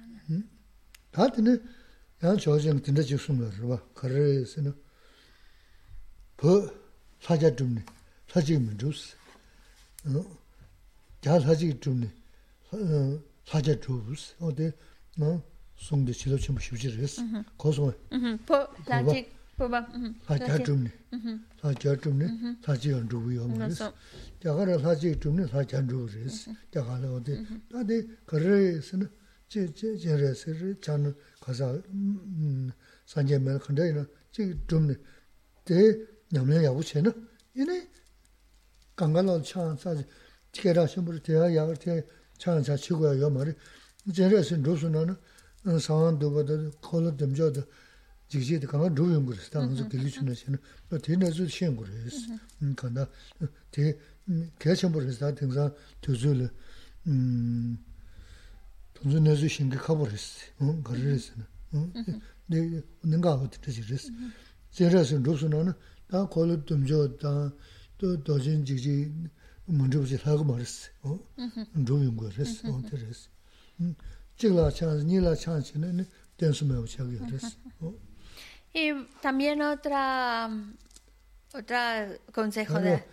송데 치료 좀 쉬지르스 고소 포 라지 포바 하자 좀네 하자 좀네 사지 안 주고요 그래서 자가라 사지 좀네 사지 안 주고르스 자가라 어디 나데 그래서는 제제 제레스를 잔 가서 산제면 근데는 지 좀네 대 냠내 야구체는 이네 강간로 찬 사지 지게라 심부터 대야 야가 대 찬사 치고야 요 말이 제레스 로스나는 sāngān dōba dā kōla dāmjā dā jīgijī dā kāngā dō yōng gōrīs, tā ngā sō dīgī chūna xīna, dā tē nā sō xiān gōrīs, kāndā tē kē xiān gōrīs dā tēng sā tō sō lā tōng sō nā sō xiān gā kā gōrīs, gā rīs nā, nā ngā gō tē jī rīs. Zē rā sō rō sō nā nā, dā kōla dāmjā dā dō dō jīn jīgijī mūndrō bī lā gō mā rīs, dō yōng gōrīs, tē rīs. Y también otra otra consejo de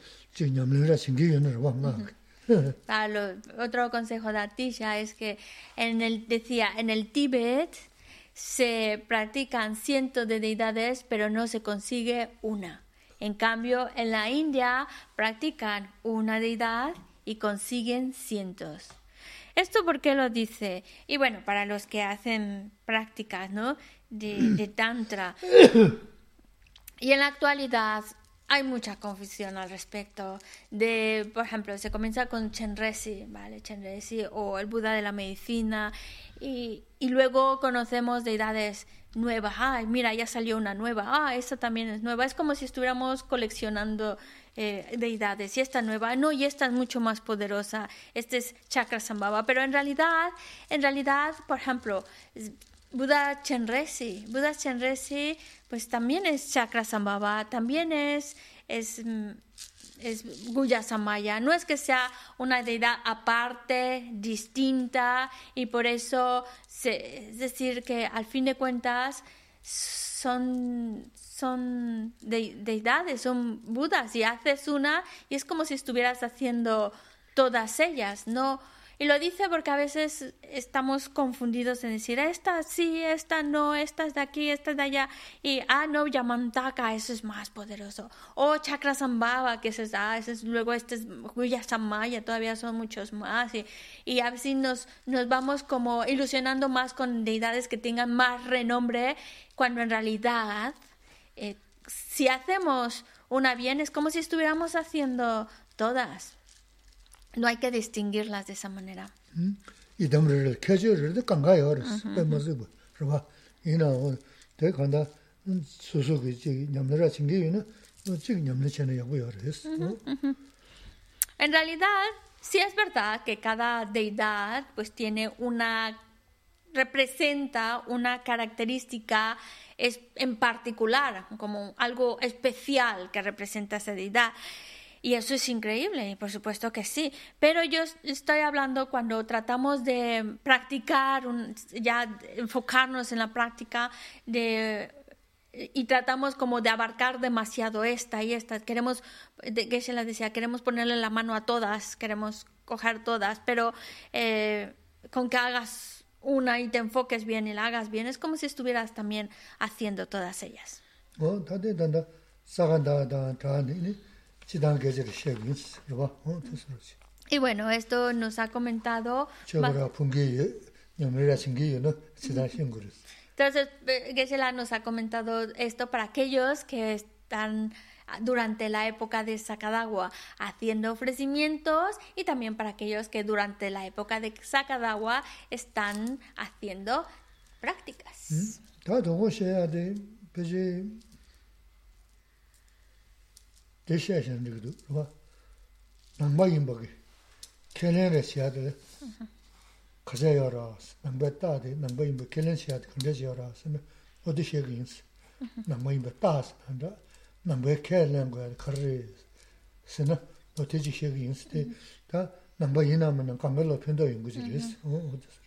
otro consejo de Atisha es que en el decía en el Tíbet se practican cientos de deidades pero no se consigue una En cambio, en la India practican una deidad y consiguen cientos. ¿Esto por qué lo dice? Y bueno, para los que hacen prácticas, ¿no? De, de Tantra. Y en la actualidad hay mucha confusión al respecto de, por ejemplo, se comienza con Chenresi, ¿vale? Chenresi o el Buda de la medicina y, y luego conocemos deidades nuevas. Ay, mira, ya salió una nueva. Ah, esta también es nueva. Es como si estuviéramos coleccionando eh, deidades. Y esta nueva, no, y esta es mucho más poderosa. Este es Chakra Sambhava. Pero en realidad, en realidad, por ejemplo, Buda Chenresi, Buda Chenresi, pues también es Chakra Sambhava, también es, es, mm, es Guya Samaya. No es que sea una deidad aparte, distinta, y por eso, se, es decir, que al fin de cuentas son, son de, deidades, son budas, y haces una y es como si estuvieras haciendo todas ellas, no y lo dice porque a veces estamos confundidos en decir, esta sí, esta no, esta es de aquí, esta es de allá. Y, ah, no, Yamantaka, eso es más poderoso. O Chakra Sambhava, que ese es, ah, ese es, luego este es Samaya, todavía son muchos más. Y, y a veces nos, nos vamos como ilusionando más con deidades que tengan más renombre, cuando en realidad, eh, si hacemos una bien, es como si estuviéramos haciendo todas. No hay que distinguirlas de esa manera. Y también que yo de canga es más de, ¿verdad? Y no, te cuando su su que ñamnera chingue, ¿no? Chene es. En realidad, sí es verdad que cada deidad pues tiene una representa una característica es en particular, como algo especial que representa esa deidad. Y eso es increíble, por supuesto que sí. Pero yo estoy hablando cuando tratamos de practicar, ya enfocarnos en la práctica de y tratamos como de abarcar demasiado esta y esta. Queremos, que se las decía, queremos ponerle la mano a todas, queremos coger todas, pero eh, con que hagas una y te enfoques bien y la hagas bien, es como si estuvieras también haciendo todas ellas. Y bueno, esto nos ha comentado... Entonces, Geshe-la nos ha comentado esto para aquellos que están durante la época de Sakadawa haciendo ofrecimientos y también para aquellos que durante la época de Sakadawa están haciendo prácticas. 대셔야 되는 거도 봐. 남바인 버기. 걔네를 시야 돼. 가자 열어. 남바다 돼. 남바인 버 걔네 시야 돼. 근데 열어. 어디 시행인스. 남바인 버 따스 한다. 남바 걔네 거 거리. 신나 어디지 시행인스 때. 다 남바이나면 강가로 편도 연구지 그랬어. 어 어디서.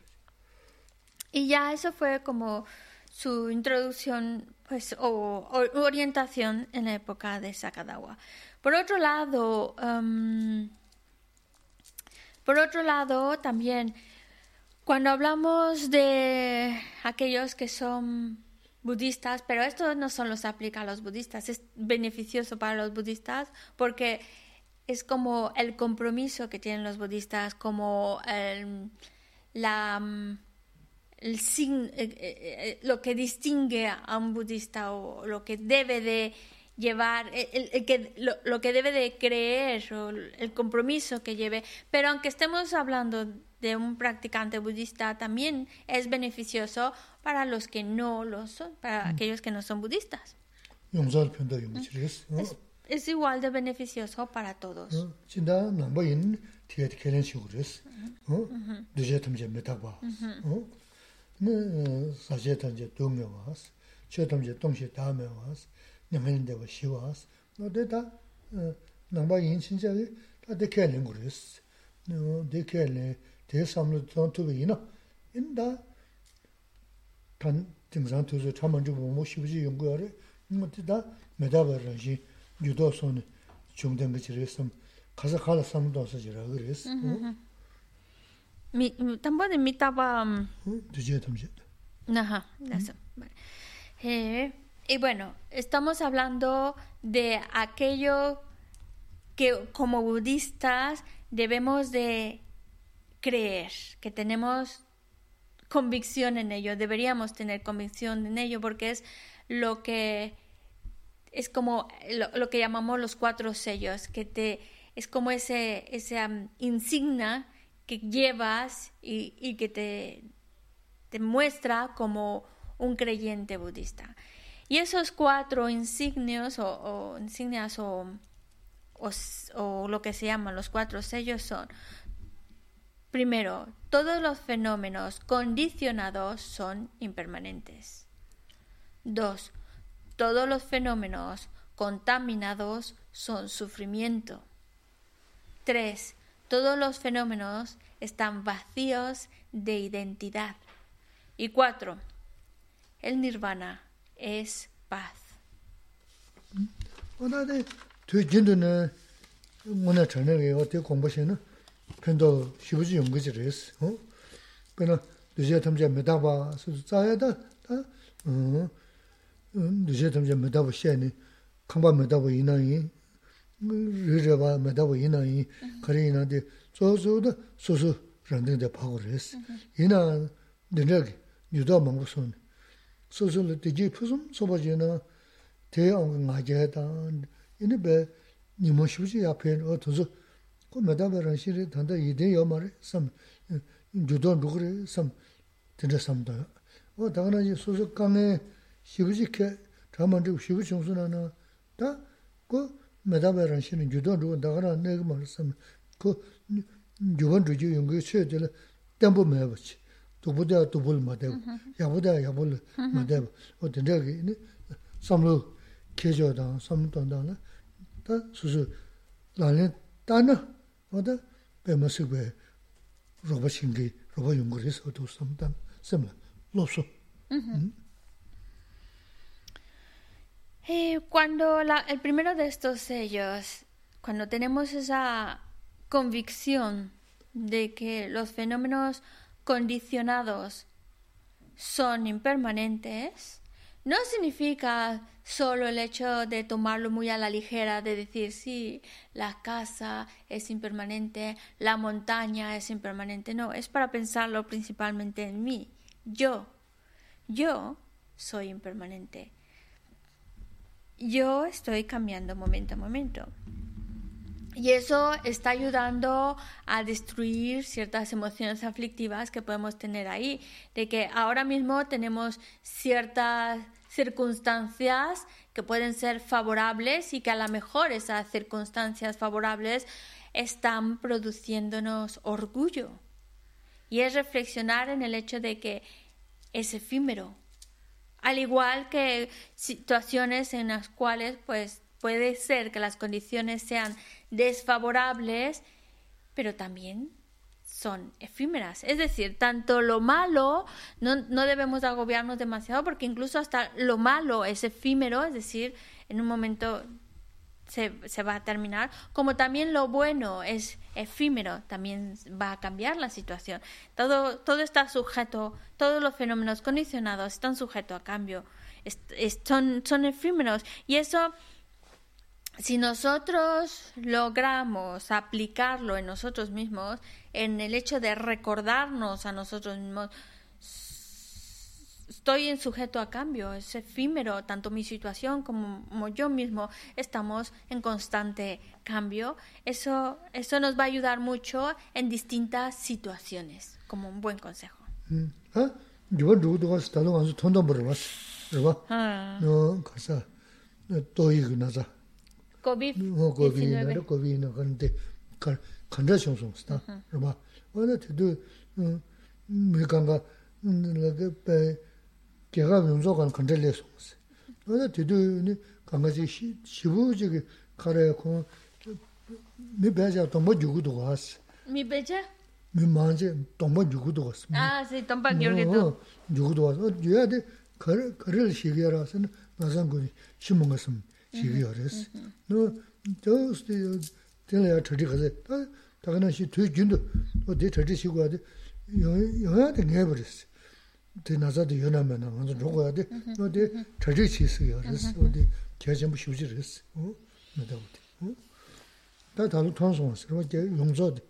Y ya eso fue como su introducción pues, o, orientación en la época de Sakadawa. Por otro lado, em, por otro lado, también cuando hablamos de aquellos que son budistas, pero esto no solo se aplica a los budistas, es beneficioso para los budistas porque es como el compromiso que tienen los budistas, como la el eh, eh, eh, lo que distingue a un budista o lo que debe de llevar, el, que, lo, que debe de creer o el compromiso que lleve. Pero aunque estemos hablando de un practicante budista, también es beneficioso para los que no lo son, para mm. aquellos que no son budistas. Es, igual de beneficioso para todos. 네 사제 단계 도움에 와서 최담제 동시에 다음에 와서 내면인데 뭐 쉬와서 너데다. 남바 인신자리 다 데케는 그랬어. 너 데케네 대삼로 전투가 이나? 인다. 단 등산 투수 참만 좀 모시부지 연구하래. 뭐다. 메다버지. 유도선 중된 거 지랬음. 가서 가서 삼도 없어지라 그랬어. Sā chī rā gu rēs, Mi, tampoco de De je tamje. Ajá, eso. Eh, Y bueno, estamos hablando de aquello que como budistas debemos de creer, que tenemos convicción en ello, deberíamos tener convicción en ello porque es lo que es como lo, que llamamos los cuatro sellos, que te es como ese, ese insignia que llevas y, que te, te muestra como un creyente budista. Y esos cuatro insignios o, insignias o, o, lo que se llaman los cuatro sellos son, primero, todos los fenómenos condicionados son impermanentes. Dos, todos los fenómenos contaminados son sufrimiento. Tres, todos los fenómenos están vacíos de identidad. Y cuatro, el nirvana es paz. rīrāba mēdāba yīnā yī, kārī yīnā dī, tsō sō dā sō sō rāndīng dā pāgu rēs. Yīnā dīndā kī, yudā māngu sō nī. Sō sō dā dījī pūsum, sō bā jīnā, tē āngu ngā jāyā dā, yīnā bē nīmō shibchī yā pē, o tō sō, kō mēdāba rāngshī rī, tāndā yīdī yā mā rī, sām, yudā rūg rī, sām, dīndā sām dā. O dā nā yī sō sō kāngē shibchī kē, tā mā rī shibchī chōng sō nā nā, dā, kō, 메다베랑 신은 주던 주고 나가라 내가 말씀 그 주원 주지 용거 쳐들 담보 매버치 도보다 도볼 마대 야보다 야볼 마대 어떤 저기 삼로 계조다 삼돈다나? 다 수수 나는 따나? 어다 배머스베 로봇신기 로봇 용거에서 도 삼단 삼라 로소. 음? Eh, cuando el primero de estos sellos, cuando tenemos esa convicción de que los fenómenos condicionados son impermanentes, no significa solo el hecho de tomarlo muy a la ligera, de decir, sí, la casa es impermanente, la montaña es impermanente, no, es para pensarlo principalmente en mí, yo, yo soy impermanente yo estoy cambiando momento a momento. Y eso está ayudando a destruir ciertas emociones aflictivas que podemos tener ahí. De que ahora mismo tenemos ciertas circunstancias que pueden ser favorables y que a lo mejor esas circunstancias favorables están produciéndonos orgullo. Y es reflexionar en el hecho de que es efímero, al igual que situaciones en las cuales pues puede ser que las condiciones sean desfavorables, pero también son efímeras. Es decir, tanto lo malo, no, no debemos agobiarnos demasiado porque incluso hasta lo malo es efímero, es decir, en un momento se, va a terminar, como también lo bueno es efímero, también va a cambiar la situación. Todo, todo está sujeto, todos los fenómenos condicionados están sujetos a cambio, son, son efímeros y eso, si nosotros logramos aplicarlo en nosotros mismos, en el hecho de recordarnos a nosotros mismos, estoy en sujeto a cambio, es efímero, tanto mi situación como yo mismo estamos en constante cambio. Eso, eso nos va a ayudar mucho en distintas situaciones, como un buen consejo. 개가 용조관 컨트롤해서 어디 뒤도니 강아지 시부지게 가래고 미배자 동뭐 주고도 왔어 미배자 미 만제 동뭐 주고도 왔어 아, 세 동박 열게도 주고도 왔어 줘야 돼 거를 거를 시기라서는 나선 거니 심은 것은 시기여랬어 너 저스티 telaya chadi khaze, ta takana shi tui jindu, o de chadi shi kuwa de, yoya de ngay baris. Tī nāsā tī yunā mē nā, ngā tō rōgō yā tī, nō tī chā chī chī sī yā rī sī, wā tī kia chī mbō shū chī rī sī, mē tā wā tī. Tā tā lū tōng sō wā sī, rō kia yōng zō tī,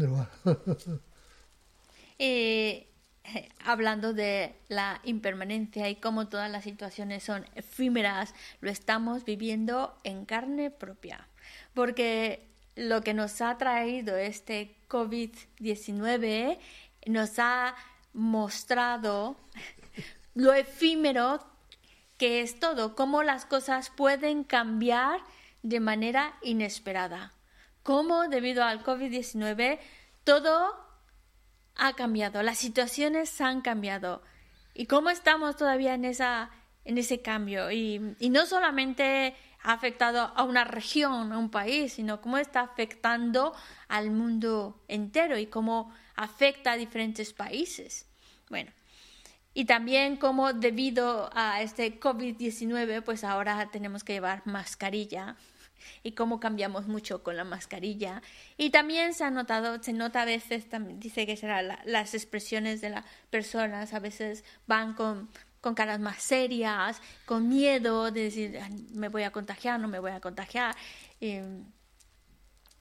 nī rō wā. Hablando de la impermanencia y cómo todas las situaciones son efímeras, lo estamos viviendo en carne propia. Porque lo que nos ha traído este COVID-19 nos ha mostrado lo efímero que es todo, cómo las cosas pueden cambiar de manera inesperada. Cómo debido al COVID-19 todo ha cambiado, las situaciones han cambiado. Y cómo estamos todavía en, esa, en ese cambio. Y, y no solamente ha afectado a una región, a un país, sino cómo está afectando al mundo entero y cómo afecta a diferentes países. Bueno, y también como debido a este COVID-19, pues ahora tenemos que llevar mascarilla y cómo cambiamos mucho con la mascarilla. Y también se ha notado, se nota a veces, también, dice que será las expresiones de las personas, a veces van con, con caras más serias, con miedo de decir, me voy a contagiar, no me voy a contagiar.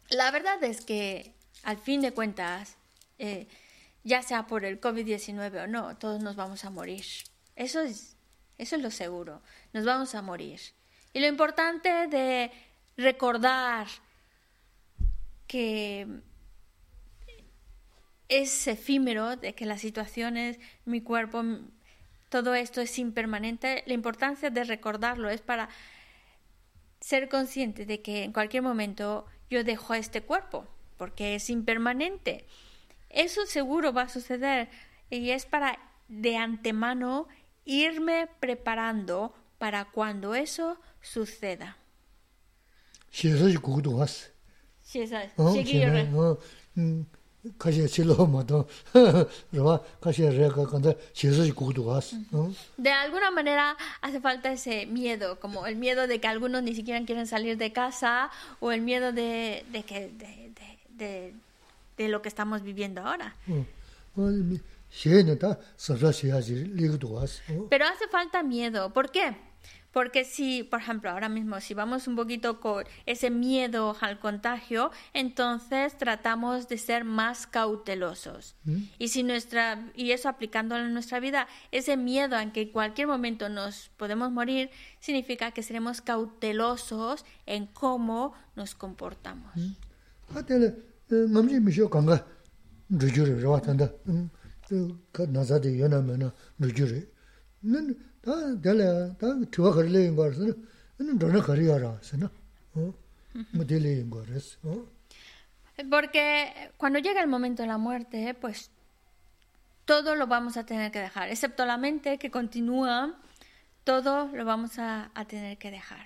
la verdad es que, al fin de cuentas, eh, ya sea por el COVID-19 o no, todos nos vamos a morir. Eso es, eso es lo seguro, nos vamos a morir. Y lo importante de recordar que es efímero, de que las situaciones, mi cuerpo, todo esto es impermanente, la importancia de recordarlo es para ser consciente de que en cualquier momento yo dejo este cuerpo, porque es impermanente. Eso seguro va a suceder. Y es para de antemano irme preparando para cuando eso suceda. De alguna manera hace falta ese miedo, como el miedo de que algunos ni siquiera quieren salir de casa o el miedo de, de que de, de, de lo que estamos viviendo ahora. Pero hace falta miedo. ¿Por qué? Porque si, por ejemplo, ahora mismo, si vamos un poquito con ese miedo al contagio, entonces tratamos de ser más cautelosos. Y si nuestra, y eso aplicándolo en nuestra vida, ese miedo en que en cualquier momento nos podemos morir, significa que seremos cautelosos en cómo nos comportamos. Ngamji misho kanga rujuri rawa tanda ka yona mena rujuri nan ta dala ta rasa nan rasa na yunga rasa porque cuando llega el momento de la muerte pues todo lo vamos a tener que dejar excepto la mente que continúa todo lo vamos a, a tener que dejar.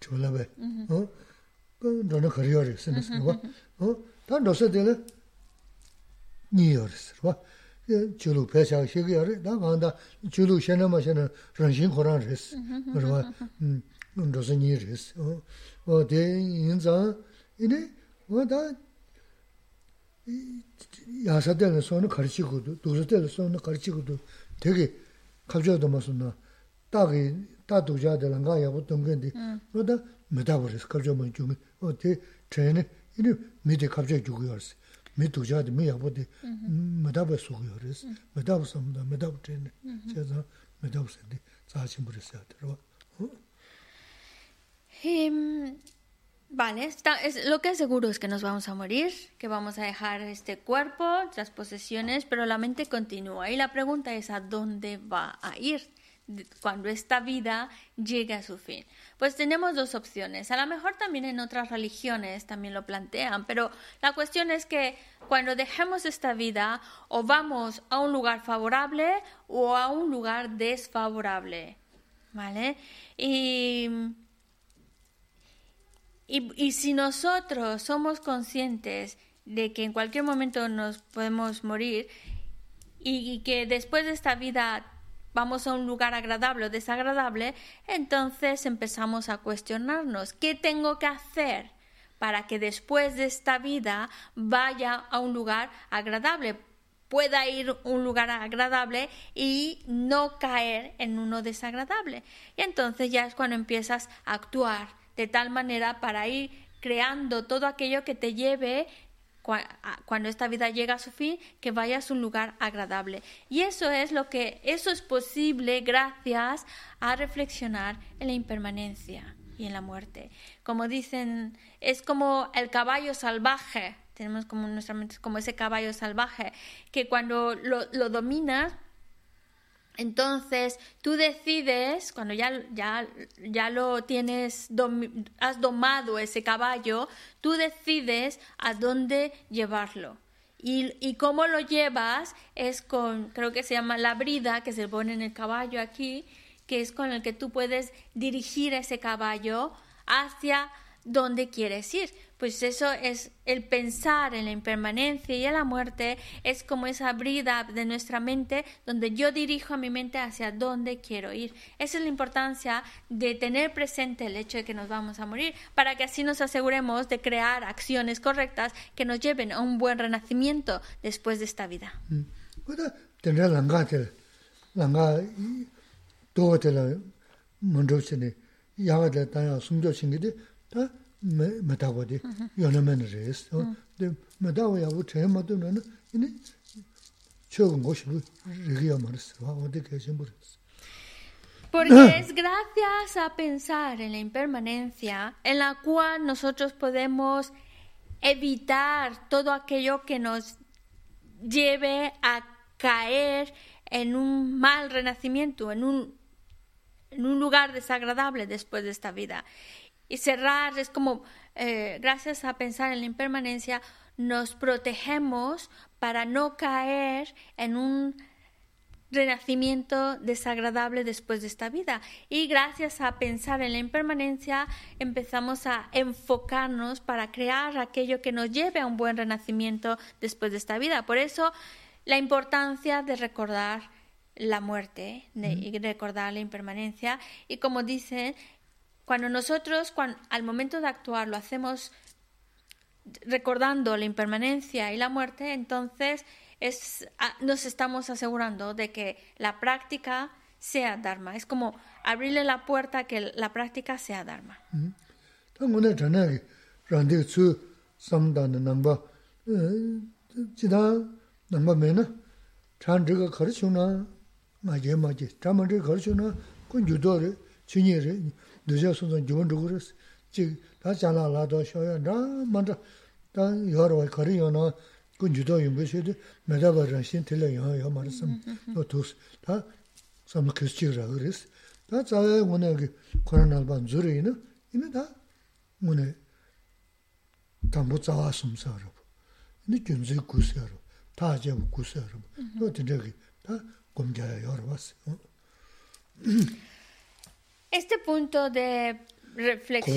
chola be rana kari ya rasa 어? 다 너서 되네. 니어스. 봐. 줄로 배차 시기야래. 나 간다. 줄로 셔나 마셔나 전신 호랑레스. 그러봐. 음. 너서 니르스. 어. 어, 대 인자 이네 뭐다 야사되는 손을 가르치고도 도서되는 손을 가르치고도 되게 갑자기도 무슨 딱이 따도자들은 가야 보통 근데 뭐다 메타버스 갑자기 뭐 좀, 어때 트레이닝 이니 미데 갑자기 죽고 열스 미 도자데 미 야보데 메다베 속고 열스 메다베 섬다 메다베 트레네 제가 메다베 세데 자신 부르셔야 들어 Vale, está, es, lo que es seguro es que nos vamos a morir, que vamos a dejar este cuerpo, las posesiones, pero la mente continúa. Y la pregunta es a dónde va a ir Cuando esta vida llegue a su fin. Pues tenemos dos opciones. A lo mejor también en otras religiones también lo plantean, pero la cuestión es que cuando dejemos esta vida o vamos a un lugar favorable o a un lugar desfavorable. ¿Vale? Y, y, si nosotros somos conscientes de que en cualquier momento nos podemos morir y que después de esta vida vamos a un lugar agradable o desagradable, entonces empezamos a cuestionarnos, ¿qué tengo que hacer para que después de esta vida vaya a un lugar agradable? pueda ir a un lugar agradable y no caer en uno desagradable. Y entonces ya es cuando empiezas a actuar de tal manera para ir creando todo aquello que te lleve cuando esta vida llega a su fin, que vayas a un lugar agradable. Y eso es lo que, eso es posible gracias a reflexionar en la impermanencia y en la muerte. Como dicen, es como el caballo salvaje tenemos como nuestra mente como ese caballo salvaje que cuando lo, lo dominas entonces tú decides, cuando ya, ya, ya lo tienes, has domado ese caballo, tú decides a dónde llevarlo. Y, y, cómo lo llevas es con, creo que se llama la brida, que se pone en el caballo aquí, que es con el que tú puedes dirigir ese caballo hacia donde quieres ir. Pues eso es el pensar en la impermanencia y en la muerte, es como esa brida de nuestra mente donde yo dirijo a mi mente hacia dónde quiero ir. Esa es la importancia de tener presente el hecho de que nos vamos a morir, para que así nos aseguremos de crear acciones correctas que nos lleven a un buen renacimiento después de esta vida. Mm. Me me da wo de yo no men res de me da wo ya wo che ma de no ne cho go shu ri ya ma res wa wo de que siempre porque es gracias a pensar en la impermanencia en la cual nosotros podemos evitar todo aquello que nos lleve a caer en un mal renacimiento, en un, en un lugar desagradable después de esta vida. Y cerrar es como, eh, gracias a pensar en la impermanencia, nos protegemos para no caer en un renacimiento desagradable después de esta vida. Y gracias a pensar en la impermanencia, empezamos a enfocarnos para crear aquello que nos lleve a un buen renacimiento después de esta vida. Por eso, la importancia de recordar la muerte y recordar la impermanencia. Y como dicen, cuando nosotros, al momento de actuar, lo hacemos recordando la impermanencia y la muerte, entonces es, nos estamos asegurando de que la práctica sea Dharma. Es como abrirle la puerta a que la práctica sea Dharma. dūjā sūdhā gyūn rūgu rīs, chī tā chānā lā tō shōyā rā māntā, tā yuwa rō wā kārī yō nā, gu jūtō yōmbu shē tū, mē tā bā rā shīn tīlā yō yō mā rā sām, tō tūs, tā sām kīs chī rā gu rīs, tā tsā yā ngū nā kī kōrā nā bā dzū rī nā, inā tā ngū nā tāmbū tsā wā sūm sā rā bō, inā gyūn zī gu sā rā, tā jā gu sā rā bō, tō tī rā kī, tā gōm jā yō rā wā sā. Este punto de reflexión.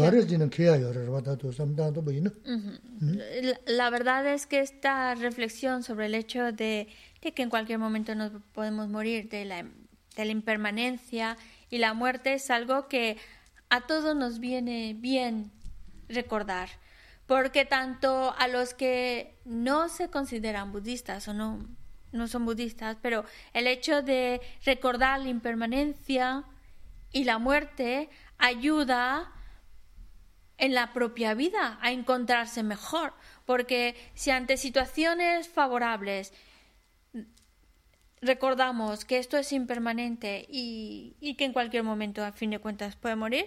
La verdad es que esta reflexión sobre el hecho de, que en cualquier momento nos podemos morir, de la, de la impermanencia y la muerte, es algo que a todos nos viene bien recordar. Porque tanto a los que no se consideran budistas o no, no son budistas, pero el hecho de recordar la impermanencia, y la muerte ayuda en la propia vida a encontrarse mejor, porque si ante situaciones favorables recordamos que esto es impermanente y, y, que en cualquier momento, a fin de cuentas, puede morir,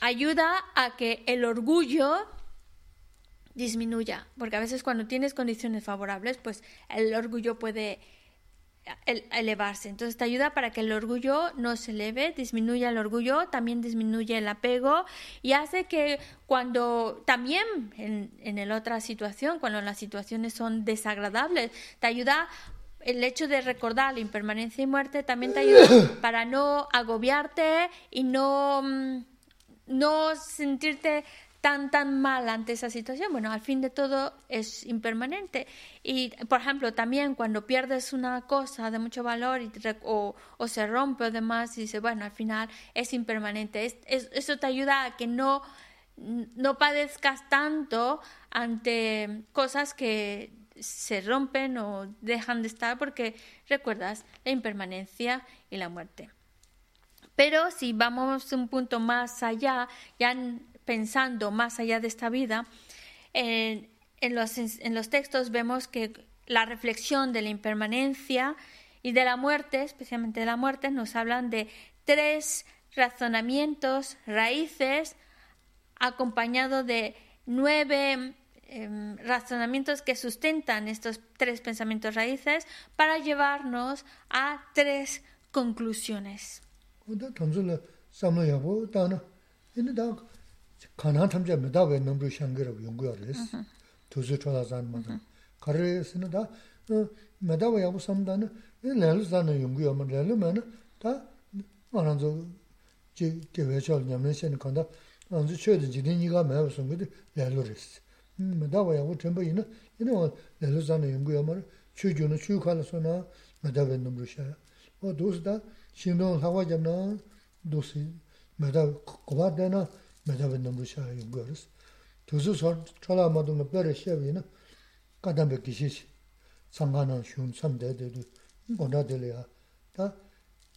ayuda a que el orgullo disminuya, porque a veces cuando tienes condiciones favorables, pues el orgullo puede elevarse. Entonces te ayuda para que el orgullo no se eleve, disminuya el orgullo, también disminuye el apego y hace que cuando también en, en la otra situación, cuando las situaciones son desagradables, te ayuda el hecho de recordar la impermanencia y muerte también te ayuda para no agobiarte y no, mm, no sentirte tan, tan mal ante esa situación. Bueno, al fin de todo es impermanente. Y, por ejemplo, también cuando pierdes una cosa de mucho valor y o, o, se rompe o demás, y dice, bueno, al final es impermanente. Es, eso te ayuda a que no, no padezcas tanto ante cosas que se rompen o dejan de estar porque recuerdas la impermanencia y la muerte. Pero si vamos un punto más allá, ya pensando más allá de esta vida, en, los, textos vemos que la reflexión de la impermanencia y de la muerte, especialmente de la muerte, nos hablan de tres razonamientos, raíces, acompañado de nueve em, razonamientos que sustentan estos tres pensamientos raíces para llevarnos a tres conclusiones. 안주 쳐도 지니가 매우서 근데 레로레스 음 나와 야고 전부 이나 이나 레로자는 연구야 말 추주는 추칼서나 메다벤 넘루샤 어 도스다 신도 하고 잡나 도시 메다 고바데나 mēdāba nāmbu shāyā yungu yaris. Tūzu sōr, chōlā mādu ngā pērā shiawī na, kādāmbā kīshī shī, sāngā nā shūn sām dē dē dū, ngōndā dē lē yā, tā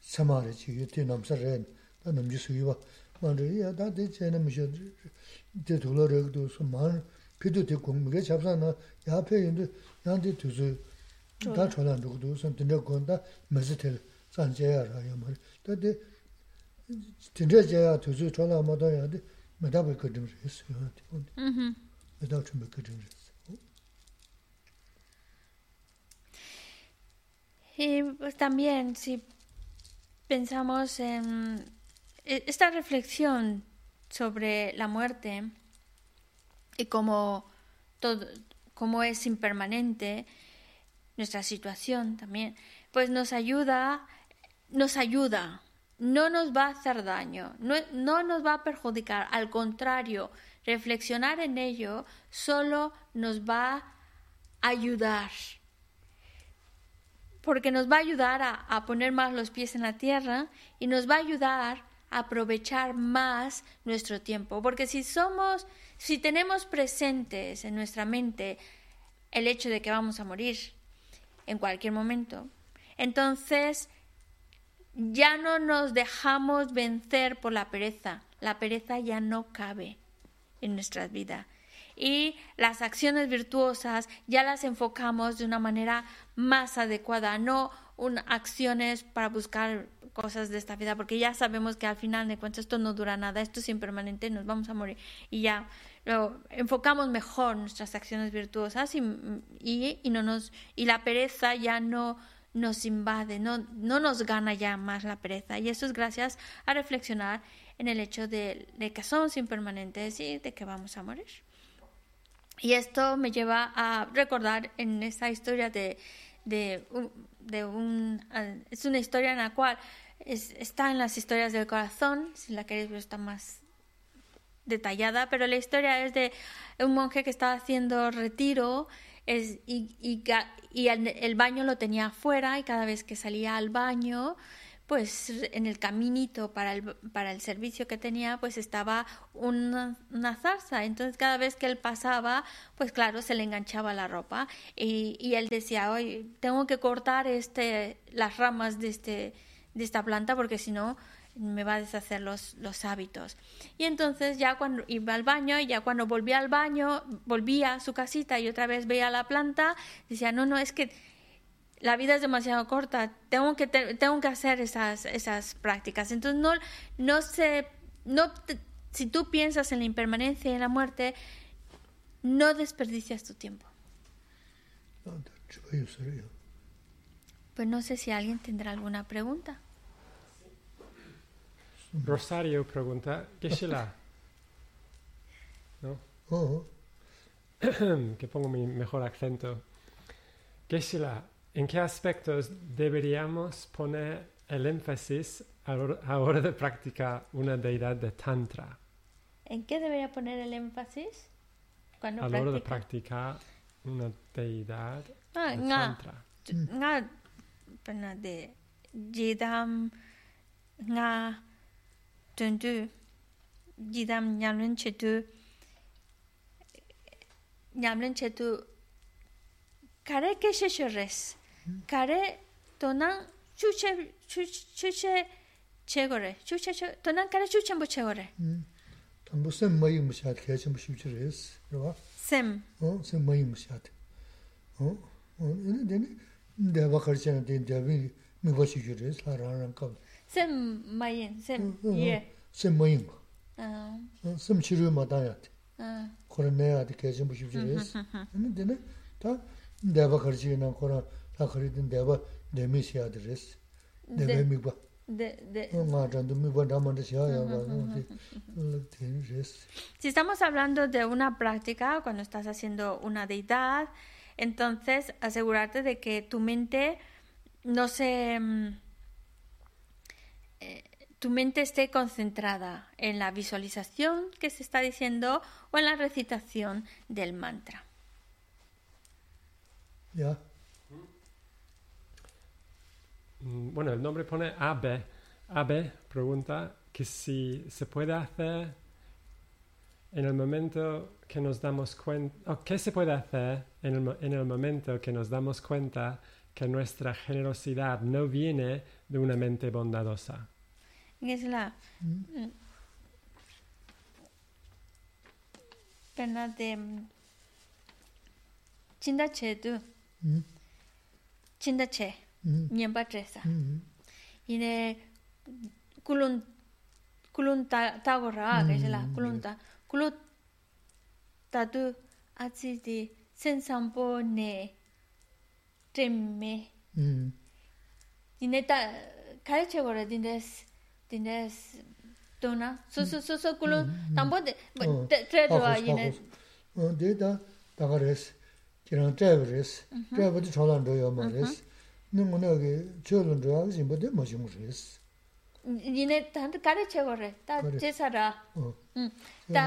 samā rā chī yu tī nāmsā rā yā, tā nāmjī sū yuwa, mā rā yā, tā tē chē nā mishā, tē tūlā rā kī sū, mā rā, pī tū tē gōng, mī chāpsā nā, yā pē yin dū, yā tē tūzu, tā chōlā rā kī sām tī rā gōng, tā mē sī tē rā, sāng chē yā rā yā mā rā, tā tē, tī rā chē yā tūzu chōlā mādā yā, tā yā Y pues también si pensamos en E-, esta reflexión sobre la muerte y cómo, todo, cómo es impermanente nuestra situación también, pues nos ayuda, nos ayuda, no nos va a hacer daño, no, no nos va a perjudicar, al contrario, reflexionar en ello solo nos va a ayudar porque nos va a ayudar a, a, poner más los pies en la tierra y nos va a ayudar aprovechar más nuestro tiempo, porque si somos, si tenemos presentes en nuestra mente el hecho de que vamos a morir en cualquier momento, entonces ya no nos dejamos vencer por la pereza, la pereza ya no cabe en nuestra vida. Y las acciones virtuosas ya las enfocamos de una manera más adecuada, no un, acciones para buscar cosas de esta vida, porque ya sabemos que al final de cuentas esto no dura nada, esto es impermanente, nos vamos a morir. Y ya lo enfocamos mejor nuestras acciones virtuosas y, y, no nos y la pereza ya no nos invade, no, no nos gana ya más la pereza y eso es gracias a reflexionar en el hecho de, de que somos impermanentes y de que vamos a morir. Y esto me lleva a recordar en esta historia de, de, un... Es una historia en la cual está en las historias del corazón, si la queréis ver está más detallada, pero la historia es de un monje que estaba haciendo retiro es, y, y, y el, baño lo tenía afuera y cada vez que salía al baño pues en el caminito para el, para el servicio que tenía, pues estaba una, zarza. Entonces cada vez que él pasaba, pues claro, se le enganchaba la ropa. Y, y él decía, hoy tengo que cortar este, las ramas de, este, de esta planta porque si no me va a deshacer los, los hábitos. Y entonces ya cuando iba al baño, ya cuando volvía al baño, volvía a su casita y otra vez veía la planta, decía, no, no, es que la vida es demasiado corta, tengo que, tengo que hacer esas, esas prácticas. Entonces, no, no sé, no, si tú piensas en la impermanencia y en la muerte, no desperdicias tu tiempo. Pues no sé si alguien tendrá alguna pregunta. Rosario pregunta, ¿qué es la? ¿No? Oh. que pongo mi mejor acento. ¿Qué es la? ¿En qué aspectos deberíamos poner el énfasis a la hora de practicar una deidad de Tantra? ¿En qué debería poner el énfasis? Cuando a la hora de practicar una deidad ah, de Tantra. Nga, de jidam nga tundu gidam nyamlin chetu nyamlin chetu kare keshe shores kare tonan chuche chuche chegore chuche tonan kare chuche mbo chegore tambo sem mayi mbo shat kheche mbo shuche res rwa sem o sem mayi mbo shat o o ene dene dewa kharche na den dewa mi gwa shuche res la ran ran kab Sem mayin, sem Mm, ye. Sem mayi mu. Ah. O, Sem chiru. Ah. Kora naya di. Ina dine, ta deba kharchana kora deba demi de Nga chandu dhamanda res. Si estamos hablando de una práctica, cuando estás haciendo una deidad, entonces asegurarte de que tu mente no se... eh, tu mente esté concentrada en la visualización que se está diciendo o en la recitación del mantra. Ya, Mm, Bueno, el nombre pone Abe. Abe pregunta que si se puede hacer en el momento que nos damos cuenta, o qué se puede hacer en el, en el momento que nos damos cuenta que nuestra generosidad no viene de una mente bondadosa. Gisela, mm. Bernadette, chinda che du, mm. chinda che, mm. nyamba chesa. Mm -hmm. Ine kulun, kulun ta, tagora. Gisela, ah, mm. ta, tatu atsi di sen sampo ne, temme dineta kache gore dines dines dona so so so so kulo tambo de trade wa yine de da da gares kiran trade res trade de cholan do yo mares nung no ge cholan do yo jin bo de mo jin res yine tan kache gore ta jesara ta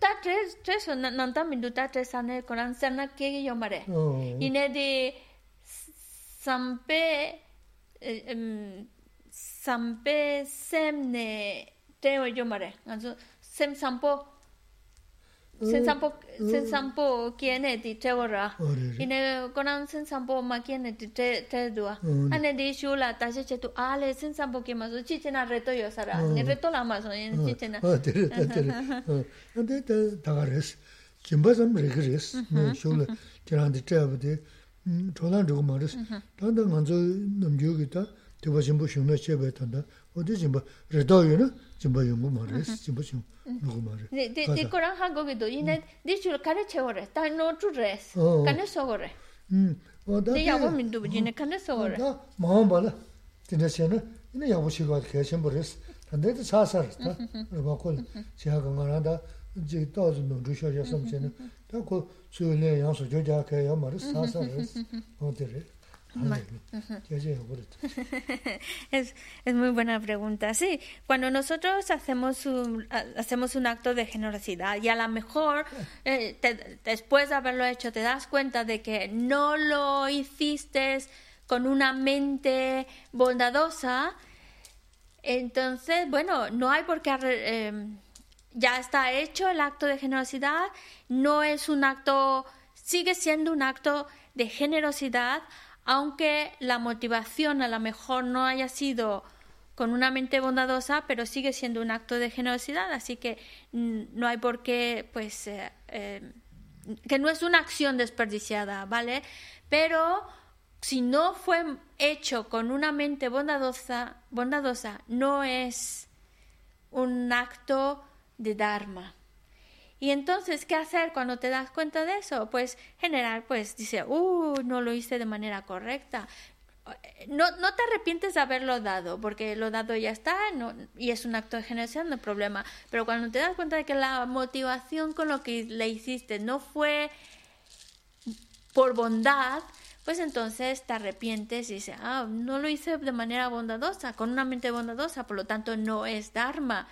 ta tres tres nanta minuta tres ane koran sana ke yomare ine de sampe sampe semne te yomare ngazo sem sampo sensampo mm. Mm. sensampo kiene ti tewara oh, ine konan sensampo ma kiene ti te te dua. Oh, Ane de shula ta che che tu ale sensampo ki ma so chi chena reto yo sara oh, ne reto la ma so ne chi chena tere tere ande te ta gares kimba sam re gares ne shula tiran de te abde cholan de ma res. Mm-hmm. Ta da nganzo nam jo gi ta te ba jimbo shuna che be ta da odi jimbo reto yo na. jimba yungu ma res, jimba shung yungu ma res. Di korang hango gido, ina di chul kare chego re, ta no chul res, kane sogo re. Di yago mindu buji, ina kane sogo re. Da mawa mbala, dina shena, ina yago shiga kaya shimbo res, tanda ita sasa res, ta raba kol, shiha ganga randa, ji tozu nung rusho ya samchena, ta kol suyo le yang su jo ja kaya ya ma res, sasa res, ondi res. es, es muy buena pregunta. Sí, cuando nosotros hacemos un, hacemos un acto de generosidad y a lo mejor eh, después de haberlo hecho te das cuenta de que no lo hiciste con una mente bondadosa, entonces, bueno, no hay por qué... Eh, ya está hecho el acto de generosidad, no es un acto, sigue siendo un acto de generosidad aunque la motivación a lo mejor no haya sido con una mente bondadosa, pero sigue siendo un acto de generosidad, así que mm, no hay por qué, pues, eh, eh, que no es una acción desperdiciada, ¿vale? Pero si no fue hecho con una mente bondadosa, bondadosa no es un acto de Dharma. Y entonces, ¿qué hacer cuando te das cuenta de eso? Pues general, pues dice, uh, no lo hice de manera correcta. No, no te arrepientes de haberlo dado, porque lo dado ya está no- y es un acto de generosidad, no hay problema. Pero cuando te das cuenta de que la motivación con lo que le hiciste no fue por bondad, pues entonces te arrepientes y dices, ah, no lo hice de manera bondadosa, con una mente bondadosa, por lo tanto no es Dharma.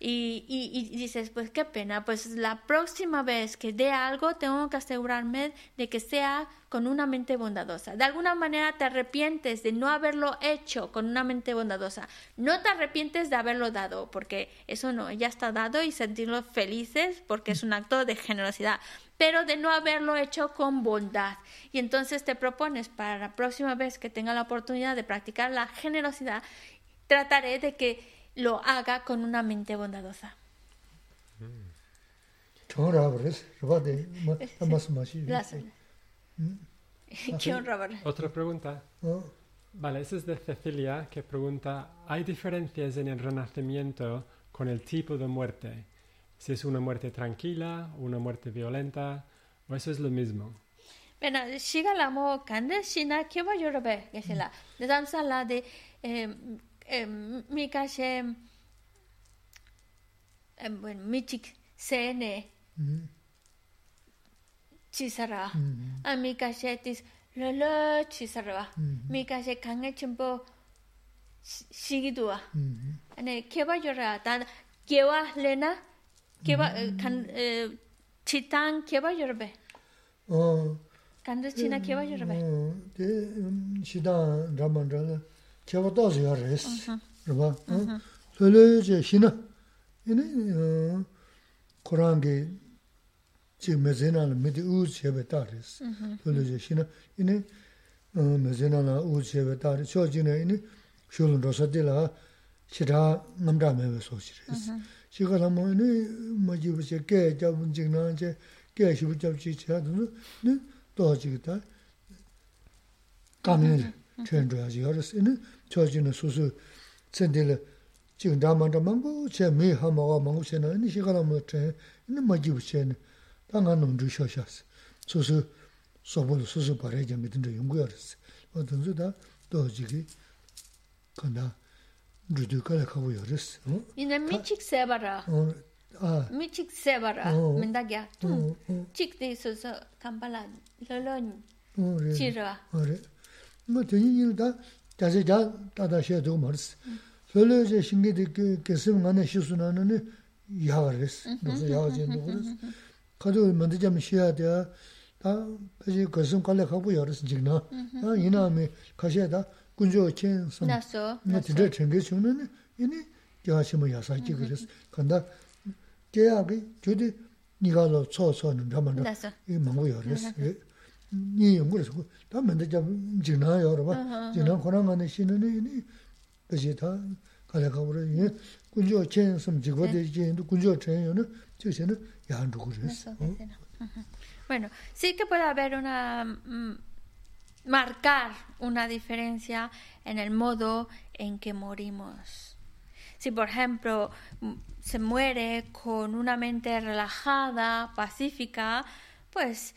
Y, dices, pues qué pena, pues la próxima vez que dé algo tengo que asegurarme de que sea con una mente bondadosa. De alguna manera te arrepientes de no haberlo hecho con una mente bondadosa. No te arrepientes de haberlo dado, porque eso no, ya está dado y sentirlo felices porque es un acto de generosidad, pero de no haberlo hecho con bondad. Y entonces te propones para la próxima vez que tenga la oportunidad de practicar la generosidad, trataré de que lo haga con una mente bondadosa. Otra pregunta. Vale, esa es de Cecilia que pregunta, ¿hay diferencias en el renacimiento con el tipo de muerte? Si es una muerte tranquila, una muerte violenta, o eso es lo mismo. Bueno, siga la mo cande sina que va yo robe, que se la. De danza la de eh, eh, mi cache eh, bueno, mi chic sene. Chisara. A mi cache tis lo lo chisara. Mi cache kange chimpo sigidua. Ane que va yo ra ta que va lena kewa kan chitang kewa yorbe 어 kandu china kewa yorbe 데 시다 라만라 kewa 도스 요레스 그봐 어 솔레제 시나 이네 어 코란게 지 메제나는 kiawa dāsi yā rēs, rāba. Lōlō jē xīna, yīni Kurāngi jī mēzēnā nā mīdi ūz chēbē tā rēs. Lōlō jē xīna, yīni mēzēnā nā ūz chēbē tā rēs. Chō jī nā yīni shūlun rōsā tī lā shirā ngamdā mēwē sō chī rēs. Shikā lā mō yīni mā jība chē kē jābu jīg nā chē, kē shibu jābu chī chē, tō jī tā kāmi nā chuen chua chi yaris. Ini chua chi na susu tsendele chik dha manda mangu che mi ha mawa mangu che na ini shikala ma chen, ini ma jibu che na ta nga nung ju shio shas. Susu sobo lu susu pare jam mi tinda yungu yaris. Ma tunzu da do jiki kanda rudu kala kabu yaris. Hm? Ina hm, mi chik seba ra. Hm, mi chik seba ra, minda kya. Chik di susu kampala lolo chi ra. 뭐 되는 일다 다시 다 다다셔 좀 멀스 별로 이제 신기들 계속 만에 시수나는 야가르스 그래서 야가진도 그래서 가도 먼저 좀 쉬어야 돼. 다 다시 거슴 걸려 가고 열어서 지나. 아 이놈이 가셔다 군조 첸 선. 나서. 나 진짜 챙겨 주는 이니 야시모 야사지 그래서 간다. 계약이 주디 니가로 쳐서는 담아라. 이 망고 열어서. Ni yungu ris, ta menda jab jina yor ba, jina khora nga ni shina ni, ini kashi ta kala ka wara, ini kunjo chen sam jigwa de jen, kunjo chen yo na, chik shina yaan dhugu ris. Bueno, sí que puede haber una marcar una diferencia en el modo en que morimos. Si, por ejemplo, se muere con una mente relajada, pacífica, pues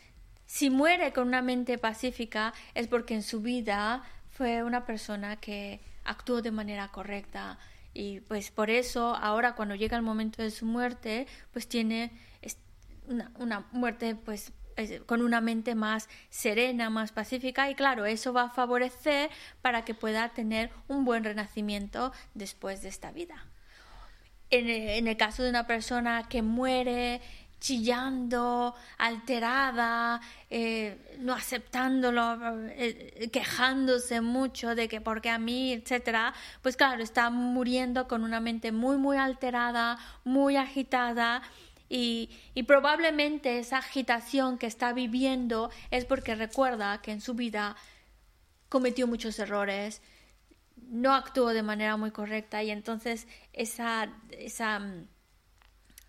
si muere con una mente pacífica es porque en su vida fue una persona que actuó de manera correcta y pues por eso ahora cuando llega el momento de su muerte pues tiene una, muerte pues con una mente más serena, más pacífica y claro, eso va a favorecer para que pueda tener un buen renacimiento después de esta vida. En el, caso de una persona que muere chillando, alterada, eh, no aceptándolo, eh, quejándose mucho de que porque a mí, etcétera, pues claro, está muriendo con una mente muy, muy alterada, muy agitada y, probablemente esa agitación que está viviendo es porque recuerda que en su vida cometió muchos errores, no actuó de manera muy correcta y entonces esa, esa,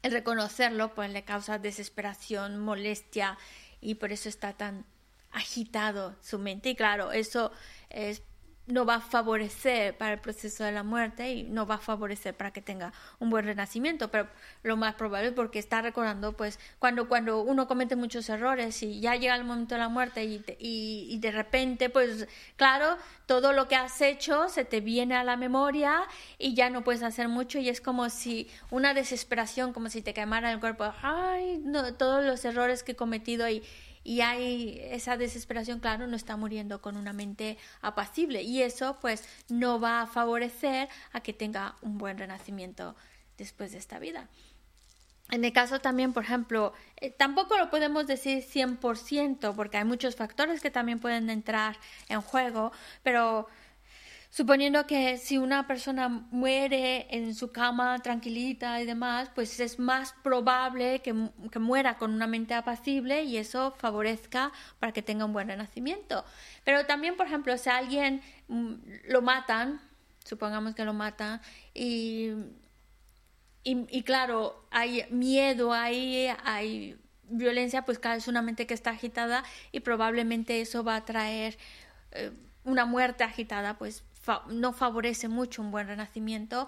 el reconocerlo pues le causa desesperación, molestia y por eso está tan agitado su mente. Y claro, eso es no va a favorecer para el proceso de la muerte y no va a favorecer para que tenga un buen renacimiento, pero lo más probable es porque está recordando, pues, cuando, cuando uno comete muchos errores y ya llega el momento de la muerte y, y, y de repente, pues, claro, todo lo que has hecho se te viene a la memoria y ya no puedes hacer mucho y es como si una desesperación, como si te quemara el cuerpo, ay, no, todos los errores que he cometido y y hay esa desesperación, claro, no está muriendo con una mente apacible y eso pues no va a favorecer a que tenga un buen renacimiento después de esta vida. En el caso también, por ejemplo, eh, tampoco lo podemos decir 100% porque hay muchos factores que también pueden entrar en juego, pero suponiendo que si una persona muere en su cama tranquilita y demás, pues es más probable que, que, muera con una mente apacible y eso favorezca para que tenga un buen renacimiento. Pero también, por ejemplo, si alguien mm, lo matan, supongamos que lo matan y y, claro, hay miedo, hay, hay violencia, pues cada vez una mente que está agitada y probablemente eso va a traer eh, una muerte agitada, pues no favorece mucho un buen renacimiento.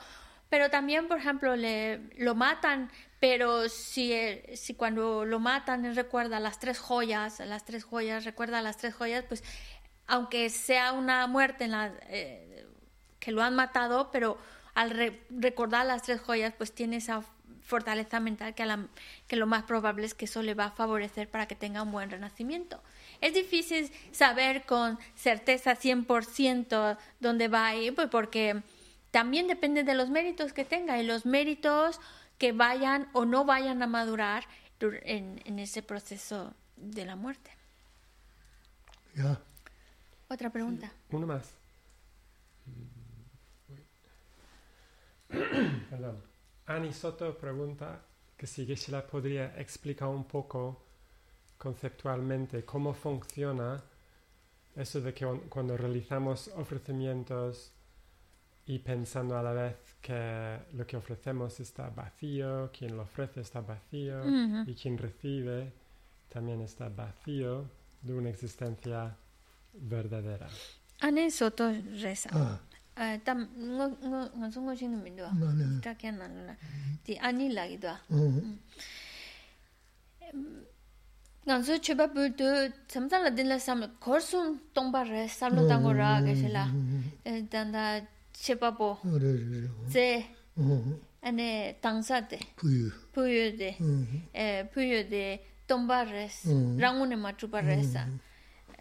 Pero también, por ejemplo, le, lo matan, pero si, si cuando lo matan recuerda las tres joyas, las tres joyas, recuerda las tres joyas, pues aunque sea una muerte en la, eh, que lo han matado, pero al recordar las tres joyas, pues tiene esa fortaleza mental que, que lo más probable es que eso le va a favorecer para que tenga un buen renacimiento. Es difícil saber con certeza 100% dónde va a ir, pues porque también depende de los méritos que tenga y los méritos que vayan o no vayan a madurar en, en ese proceso de la muerte. Otra pregunta. uno más. Perdón. Ani Soto pregunta que si Geshe-la podría explicar un poco conceptualmente cómo funciona eso de que cuando realizamos ofrecimientos y pensando a la vez que lo que ofrecemos está vacío, quien lo ofrece está vacío y quien recibe también está vacío de una existencia verdadera. Ani Soto reza. Ah. tam ngo ngo ngo ngo sing mi do ta kya na la ti ani la gi do nganzu chuba buldu tsamtsan la dinla samla korsun tongpa re samlo tango ra gashila danda mm-hmm. eh, chepa po. Ze mm-hmm. ane tangsa de. Puyo de. Mm-hmm. Eh, Puyo de tongpa re rangu ne matupa re sa.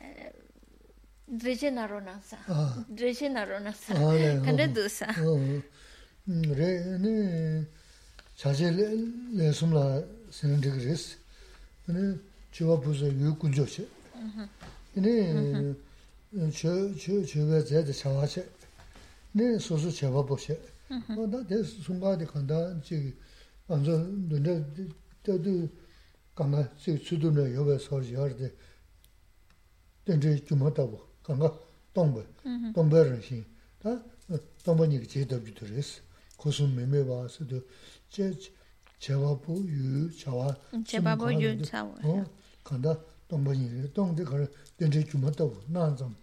Eh, dreche naro nangsa ah. dreche naro nangsa ah, kanda dusa oh. mm, re ane chaje le sumla sinandik res ane chiwa puzo yu kunjo che. Ini chiwa zayda changwa che, ini soso cheba po che. Da de sunga de kanda chigi anzo dunde dadu kanga chigi tsudunne yobe sor yar de dende kyuma tabo, kanga tongbe, tongbe rangshin. Da tongbe nigi che dabi dores, kosun meme ba se do che cheba po yu chawa. Cheba po yu chawa. chāwā, kāndā tōngbē nīka, tōngbē kārā dēndē chū mā tabu, nān zām,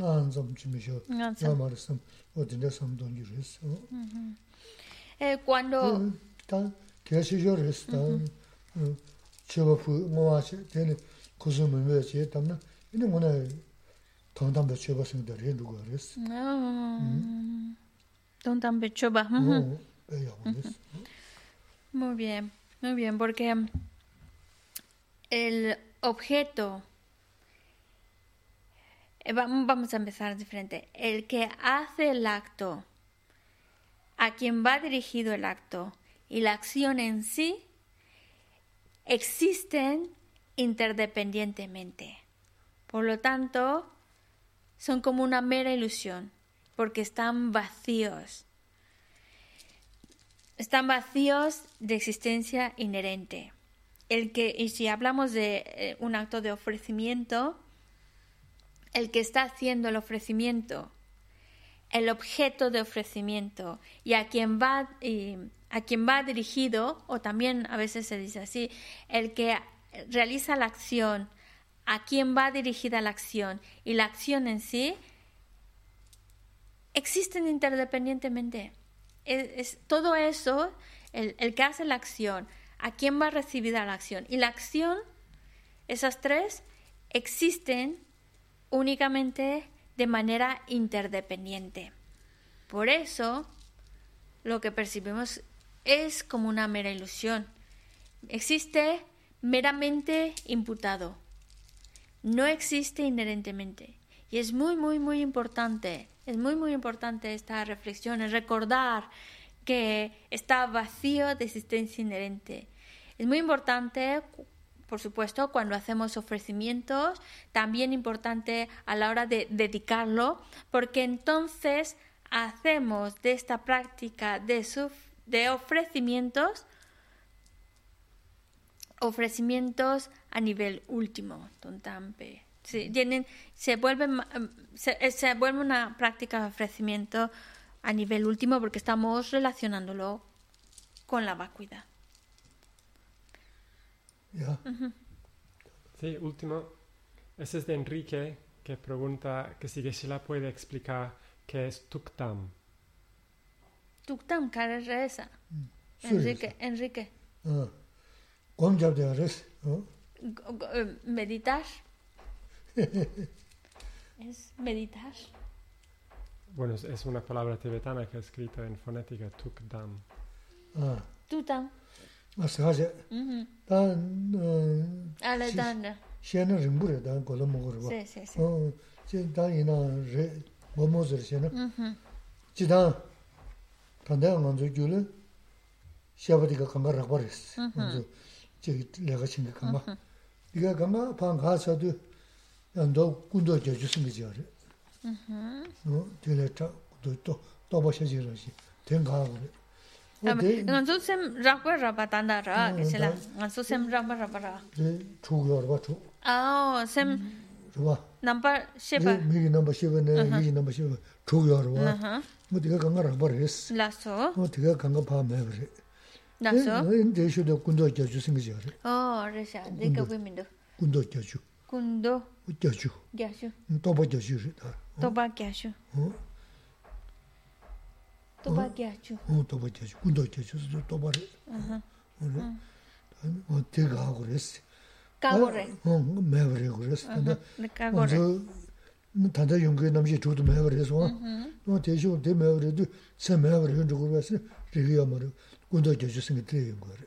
nān zām chī mē shō, nā mā rā sām, o dēndē sām tōng yu rēs. Cuando... Tā kē shī shō rēs, tā chē wā pū ngō wā chē, tēne kōsū mē mē chē, tam nā, inī ngō nā 동담배 choba singda re lugu ares. Tongtambe choba. Muy bien, muy bien, porque el objeto, eh, vamos a empezar diferente, el que hace el acto, a quien va dirigido el acto y la acción en sí, existen interdependientemente. Por lo tanto, son como una mera ilusión, porque están vacíos. Están vacíos de existencia inherente. El que, y si hablamos de eh, un acto de ofrecimiento, el que está haciendo el ofrecimiento, el objeto de ofrecimiento y a quien va a quien va dirigido o también a veces se dice así, el que realiza la acción, a quién va dirigida la acción y la acción en sí existen interdependientemente. Es, todo eso, el, que hace la acción, a quién va recibida la acción y la acción, esas tres, existen únicamente de manera interdependiente. Por eso, lo que percibimos es como una mera ilusión. Existe meramente imputado no existe inherentemente. Y es muy, muy, muy importante, es muy, muy importante esta reflexión, es recordar que está vacío de existencia inherente. Es muy importante, por supuesto, cuando hacemos ofrecimientos, también importante a la hora de dedicarlo, porque entonces hacemos de esta práctica de, de ofrecimientos ofrecimientos a nivel último, tontampe. tienen, se, vuelve, se, se vuelve una práctica de ofrecimiento a nivel último porque estamos relacionándolo con la vacuidad. Sí, último. Ese es de Enrique que pregunta que si Geshe-la puede explicar qué es Tuktam. Tuktam, ¿qué es esa? Mm, Enrique, Enrique. Ah. Eh, meditar. es meditar. Bueno, es una palabra tibetana que escrita en fonética Tukdam. Ah. Tukdam. Ah, se hace. Mhm. Dan eh, ah, Ale dan. Eh. Xena rimbu re dan gola mo go Sí, sí, sí. Oh, che dan ina re mo mo zer xena. Mhm. Chi dan. Dan da ngon zo gyule. Xabadiga kanga rakba res. Mhm. Che lega chinga kanga. Diga kanga pang ga sa du. Ando kundo jo jusung ji ore. tēlē chā, tōpa shēchī rāshī, tēng kā kore. Ngā tsū sēm rākpa rāpa tāndā rā, kēchī lā, ngā tsū sēm rākpa rāpa rā. Tē chū kio rāpa chū. Āo, sēm nāmba shēpa. Mīgī nāmba shēpa nē, mīgī nāmba shēpa, chū kio rāpa. Ngā tīkā kāngā rāpa rēs. Lā sō. Ngā tīkā kāngā pā mē rē. Lā sō. Ngā shūdā kundā kia chū sēngi chī rē. Ō, rē shā, tē kā wē mīndō. Kundā kia chū. Kundā. Kia chū. Kia chū. Tōpa kia chū rē tā. 도 군도 줘 주. 군도 줘 주. 줘 또 봐줘 주다 toba gyashu. Toba gyashu. toba gyashu. Kundo gyashu su toba re. O te ga go res. Ka go re. O me re go res. Ka go re. Tanda yungi namshi chudu me re so. O te shu te me re du se me re yungi go res. Rigi ya ma re. Kundo gyashu singi te yungi re.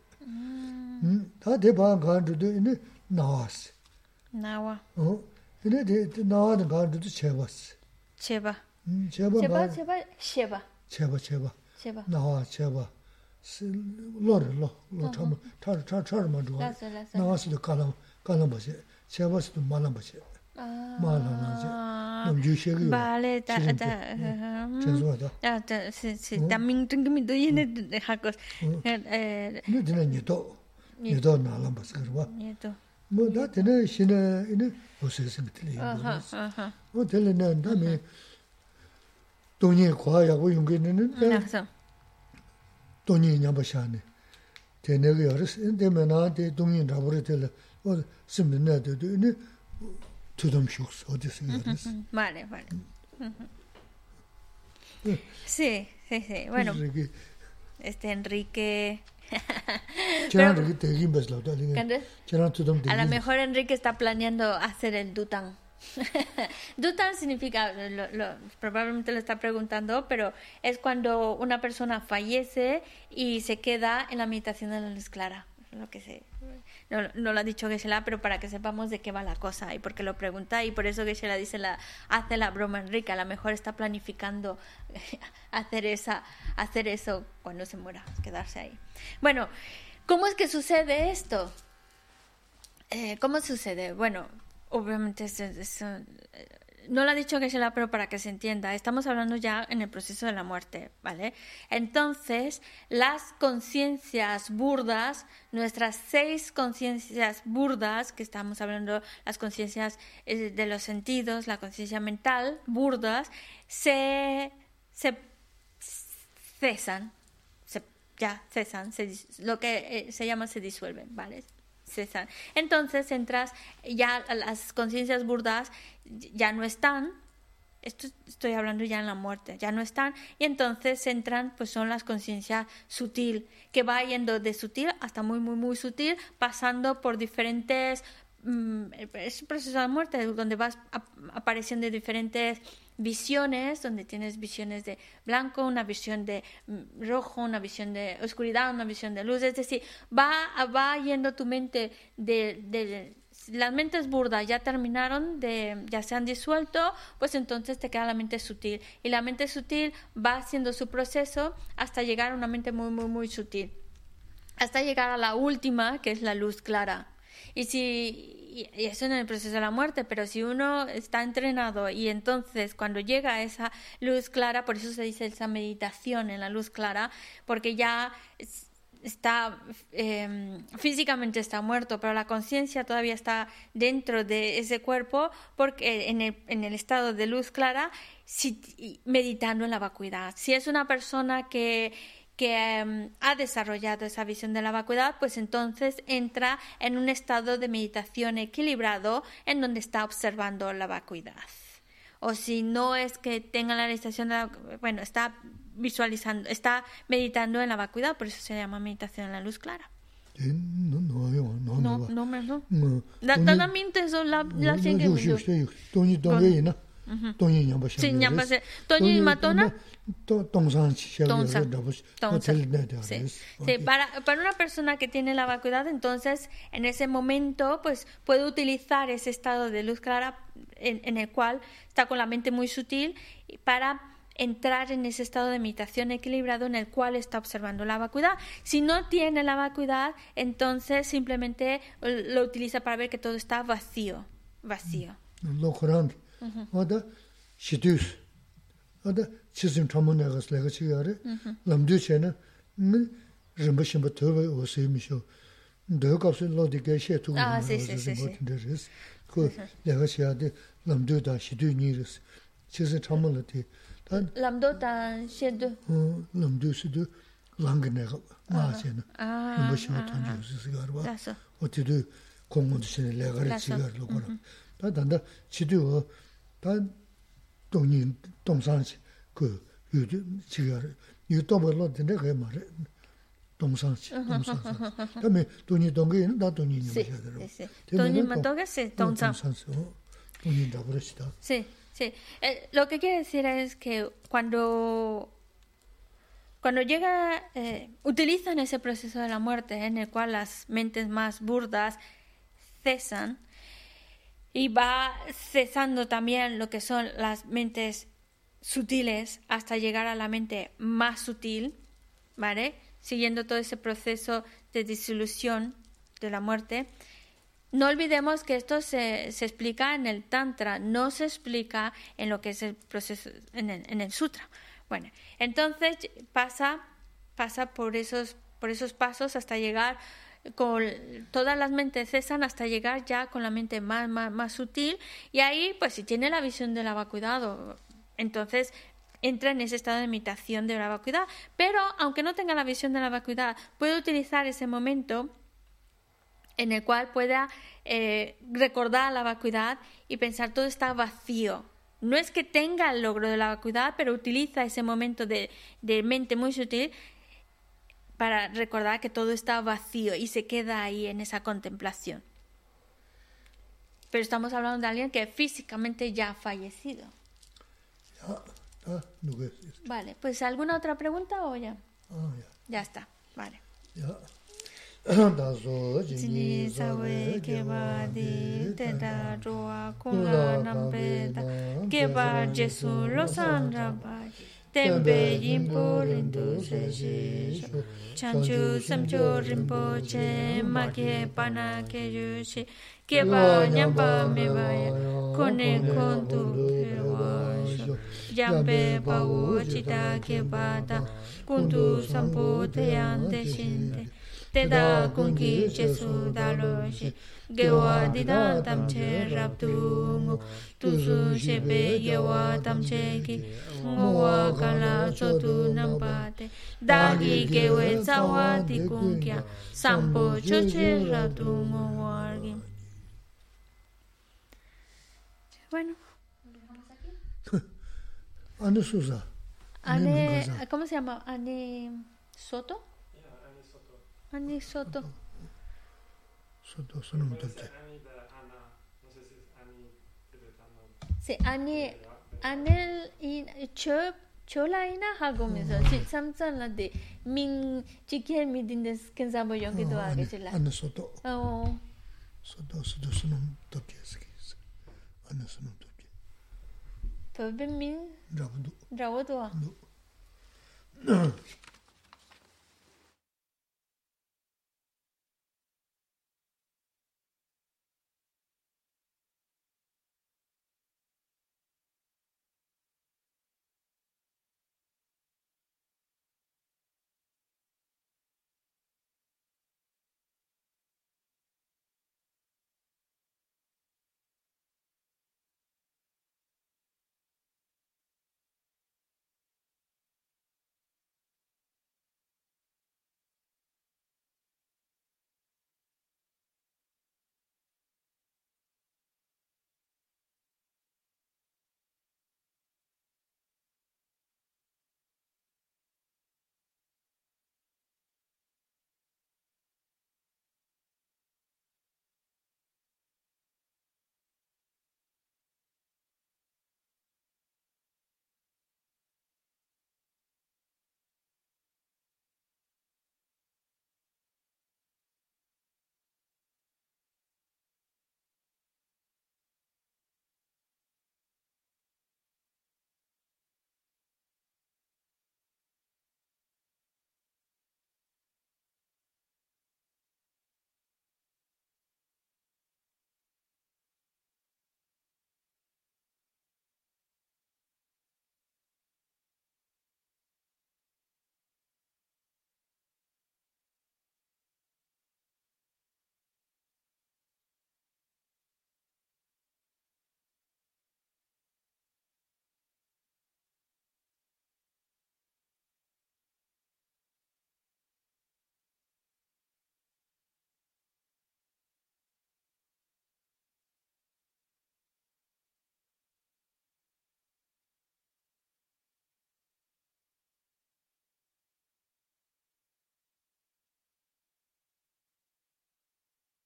Ta te paa kandu du ine nawas. Nawa. Ine te nawa de kandu du chebas. 제 바. 음, 제바. 제바, 제바, 제바. 제바, 제바. 제바. 나와, 제바. 스 로르 로. 로 참. 차, 차, 차만 줘. 라서, 라서. 나와서도 가는 가는 거지. 제바스도 말한 거지. 아. 말한 거지. 너무 주시게. 발에 다 다. 죄송하다. 아, 다 시, 담밍 등금이도 얘네 하고. 에. 근데 니도 니도 나랑 봤어 그러고. 니도. 뭐 나한테는 신의 이제 무슨 생각이 들어요. 아하, 아하. 뭐 들리는 다음에 돈이 과하고 용기는 그래서 돈이 냐바샤네. 되네가 열었어. 근데 나한테 돈이 잡으려 될 어, 심는 데도 이제 두덤 쇼스 어디서 열었어. vale, vale. Sí, sí, sí. Bueno, este Enrique a lo mejor Enrique está planeando hacer el Dutan. Dutan significa, probablemente lo está preguntando, pero es cuando una persona fallece y se queda en la meditación de la luz clara. Lo que sé. No, lo ha dicho Geshe-la, pero para que sepamos de qué va la cosa y por qué lo pregunta. Y por eso Geshe-la dice la, hace la broma Enrique. A lo mejor está planificando hacer, esa, hacer eso cuando se muera, quedarse ahí. Bueno, ¿cómo es que sucede esto? Eh, ¿Cómo sucede? Bueno, obviamente es, no lo ha dicho que se la pero para que se entienda, estamos hablando ya en el proceso de la muerte, ¿vale? Entonces, las conciencias burdas, nuestras seis conciencias burdas, que estamos hablando, las conciencias eh, de los sentidos, la conciencia mental, burdas, se, se cesan, ya cesan, lo que eh, se llama se disuelven, ¿vale? Cesan. Entonces entras, ya las conciencias burdas ya no están, esto estoy hablando ya en la muerte, ya no están, y entonces entran, pues son las conciencias sutil, que va yendo de sutil hasta muy, muy, muy sutil, pasando por diferentes, es un proceso de muerte, donde vas apareciendo diferentes visiones, donde tienes visiones de blanco, una visión de mm, rojo, una visión de oscuridad, una visión de luz, es decir, va, va yendo tu mente de, las mentes burdas ya terminaron de, ya se han disuelto, pues entonces te queda la mente sutil. Y la mente sutil va haciendo su proceso hasta llegar a una mente muy, muy, muy sutil. Hasta llegar a la última, que es la luz clara. Y si y eso en el proceso de la muerte, pero si uno está entrenado y entonces cuando llega esa luz clara, por eso se dice esa meditación en la luz clara, porque ya está em, físicamente está muerto, pero la conciencia todavía está dentro de ese cuerpo porque en el, en el estado de luz clara si, meditando en la vacuidad. Si es una persona que que em, ha desarrollado esa visión de la vacuidad, pues entonces entra en un estado de meditación equilibrado en donde está observando la vacuidad. O si no es que tenga la realización de la, bueno, está visualizando, está meditando en la vacuidad, por eso se llama meditación en la luz clara. No, no, no, no, no, no, no. no. También eso la la Sí, nyamba se. Toni matona. Tongsan chi Sí. Sí, para para una persona que tiene la vacuidad, entonces en ese momento pues puede utilizar ese estado de luz clara en, en el cual está con la mente muy sutil para entrar en ese estado de meditación equilibrado en el cual está observando la vacuidad. Si no tiene la vacuidad, entonces simplemente lo utiliza para ver que todo está vacío, vacío. Ah, sí, sí, sí, sí. 람도 다 셰드 어 람도 시도 랑게네가 마세나 아 무슨 탄주 스스가르바 어디도 공무도 신에 레가를 지가르로 거라 다 단다 지도 다 동인 동산시 그 유도 지가르 유도 벌로 된데 그 말에 동산시 동산시 그다음에 돈이 동게는 다 돈이 있는 거야 돈이 맞다겠어 동산 돈이 다 그러시다 네 Sí, eh, lo que quiere decir es que cuando, cuando llega, eh, utilizan ese proceso de la muerte en el cual las mentes más burdas cesan y va cesando también lo que son las mentes sutiles hasta llegar a la mente más sutil, ¿vale? Siguiendo todo ese proceso de disolución de la muerte. No olvidemos que esto se, se, explica en el Tantra, no se explica en lo que es el proceso, en el, Sutra. Bueno, entonces pasa, pasa por, esos, por esos pasos hasta llegar con todas las mentes cesan hasta llegar ya con la mente más, más, más sutil y ahí pues si tiene la visión de la vacuidad entonces entra en ese estado de imitación de la vacuidad pero aunque no tenga la visión de la vacuidad puede utilizar ese momento en el cual pueda eh, recordar la vacuidad y pensar todo está vacío. No es que tenga el logro de la vacuidad, pero utiliza ese momento de, de mente muy sutil para recordar que todo está vacío y se queda ahí en esa contemplación. Pero estamos hablando de alguien que físicamente ya ha fallecido. Vale, pues ¿alguna otra pregunta o ya? Ah, ya. Está, vale. daso jini sawe keba di kunga da keba jesu rabai yimpo rindu se shi chanchu samcho rinpo che ma ke pana ke yu shi keba nyampa me baya kone kontu kewa sho jampe pa u chita keba da kuntu sampo te yante shinte Teda kungi Jesu dalo shi. Gewa didan tamche rab tu Tusu shepe yewa tamche ki. Ngowa kala sotu nampate Dagi gewe tsawa di kungya Sampo choche rab tu ngowa Bueno. Ane Susa. Ane, ¿cómo se llama? Ane Soto. Ane Soto. Soto, su nombre. Sí, Ane, Ane in Chöp, Chola ina hago miso, chi samtsan la de ming chikhe mi din des kenzambo yonki do age chila. Ane Soto. Oh. Soto, Soto su nombre. Ane su nombre. 特别敏，差不多，差不多。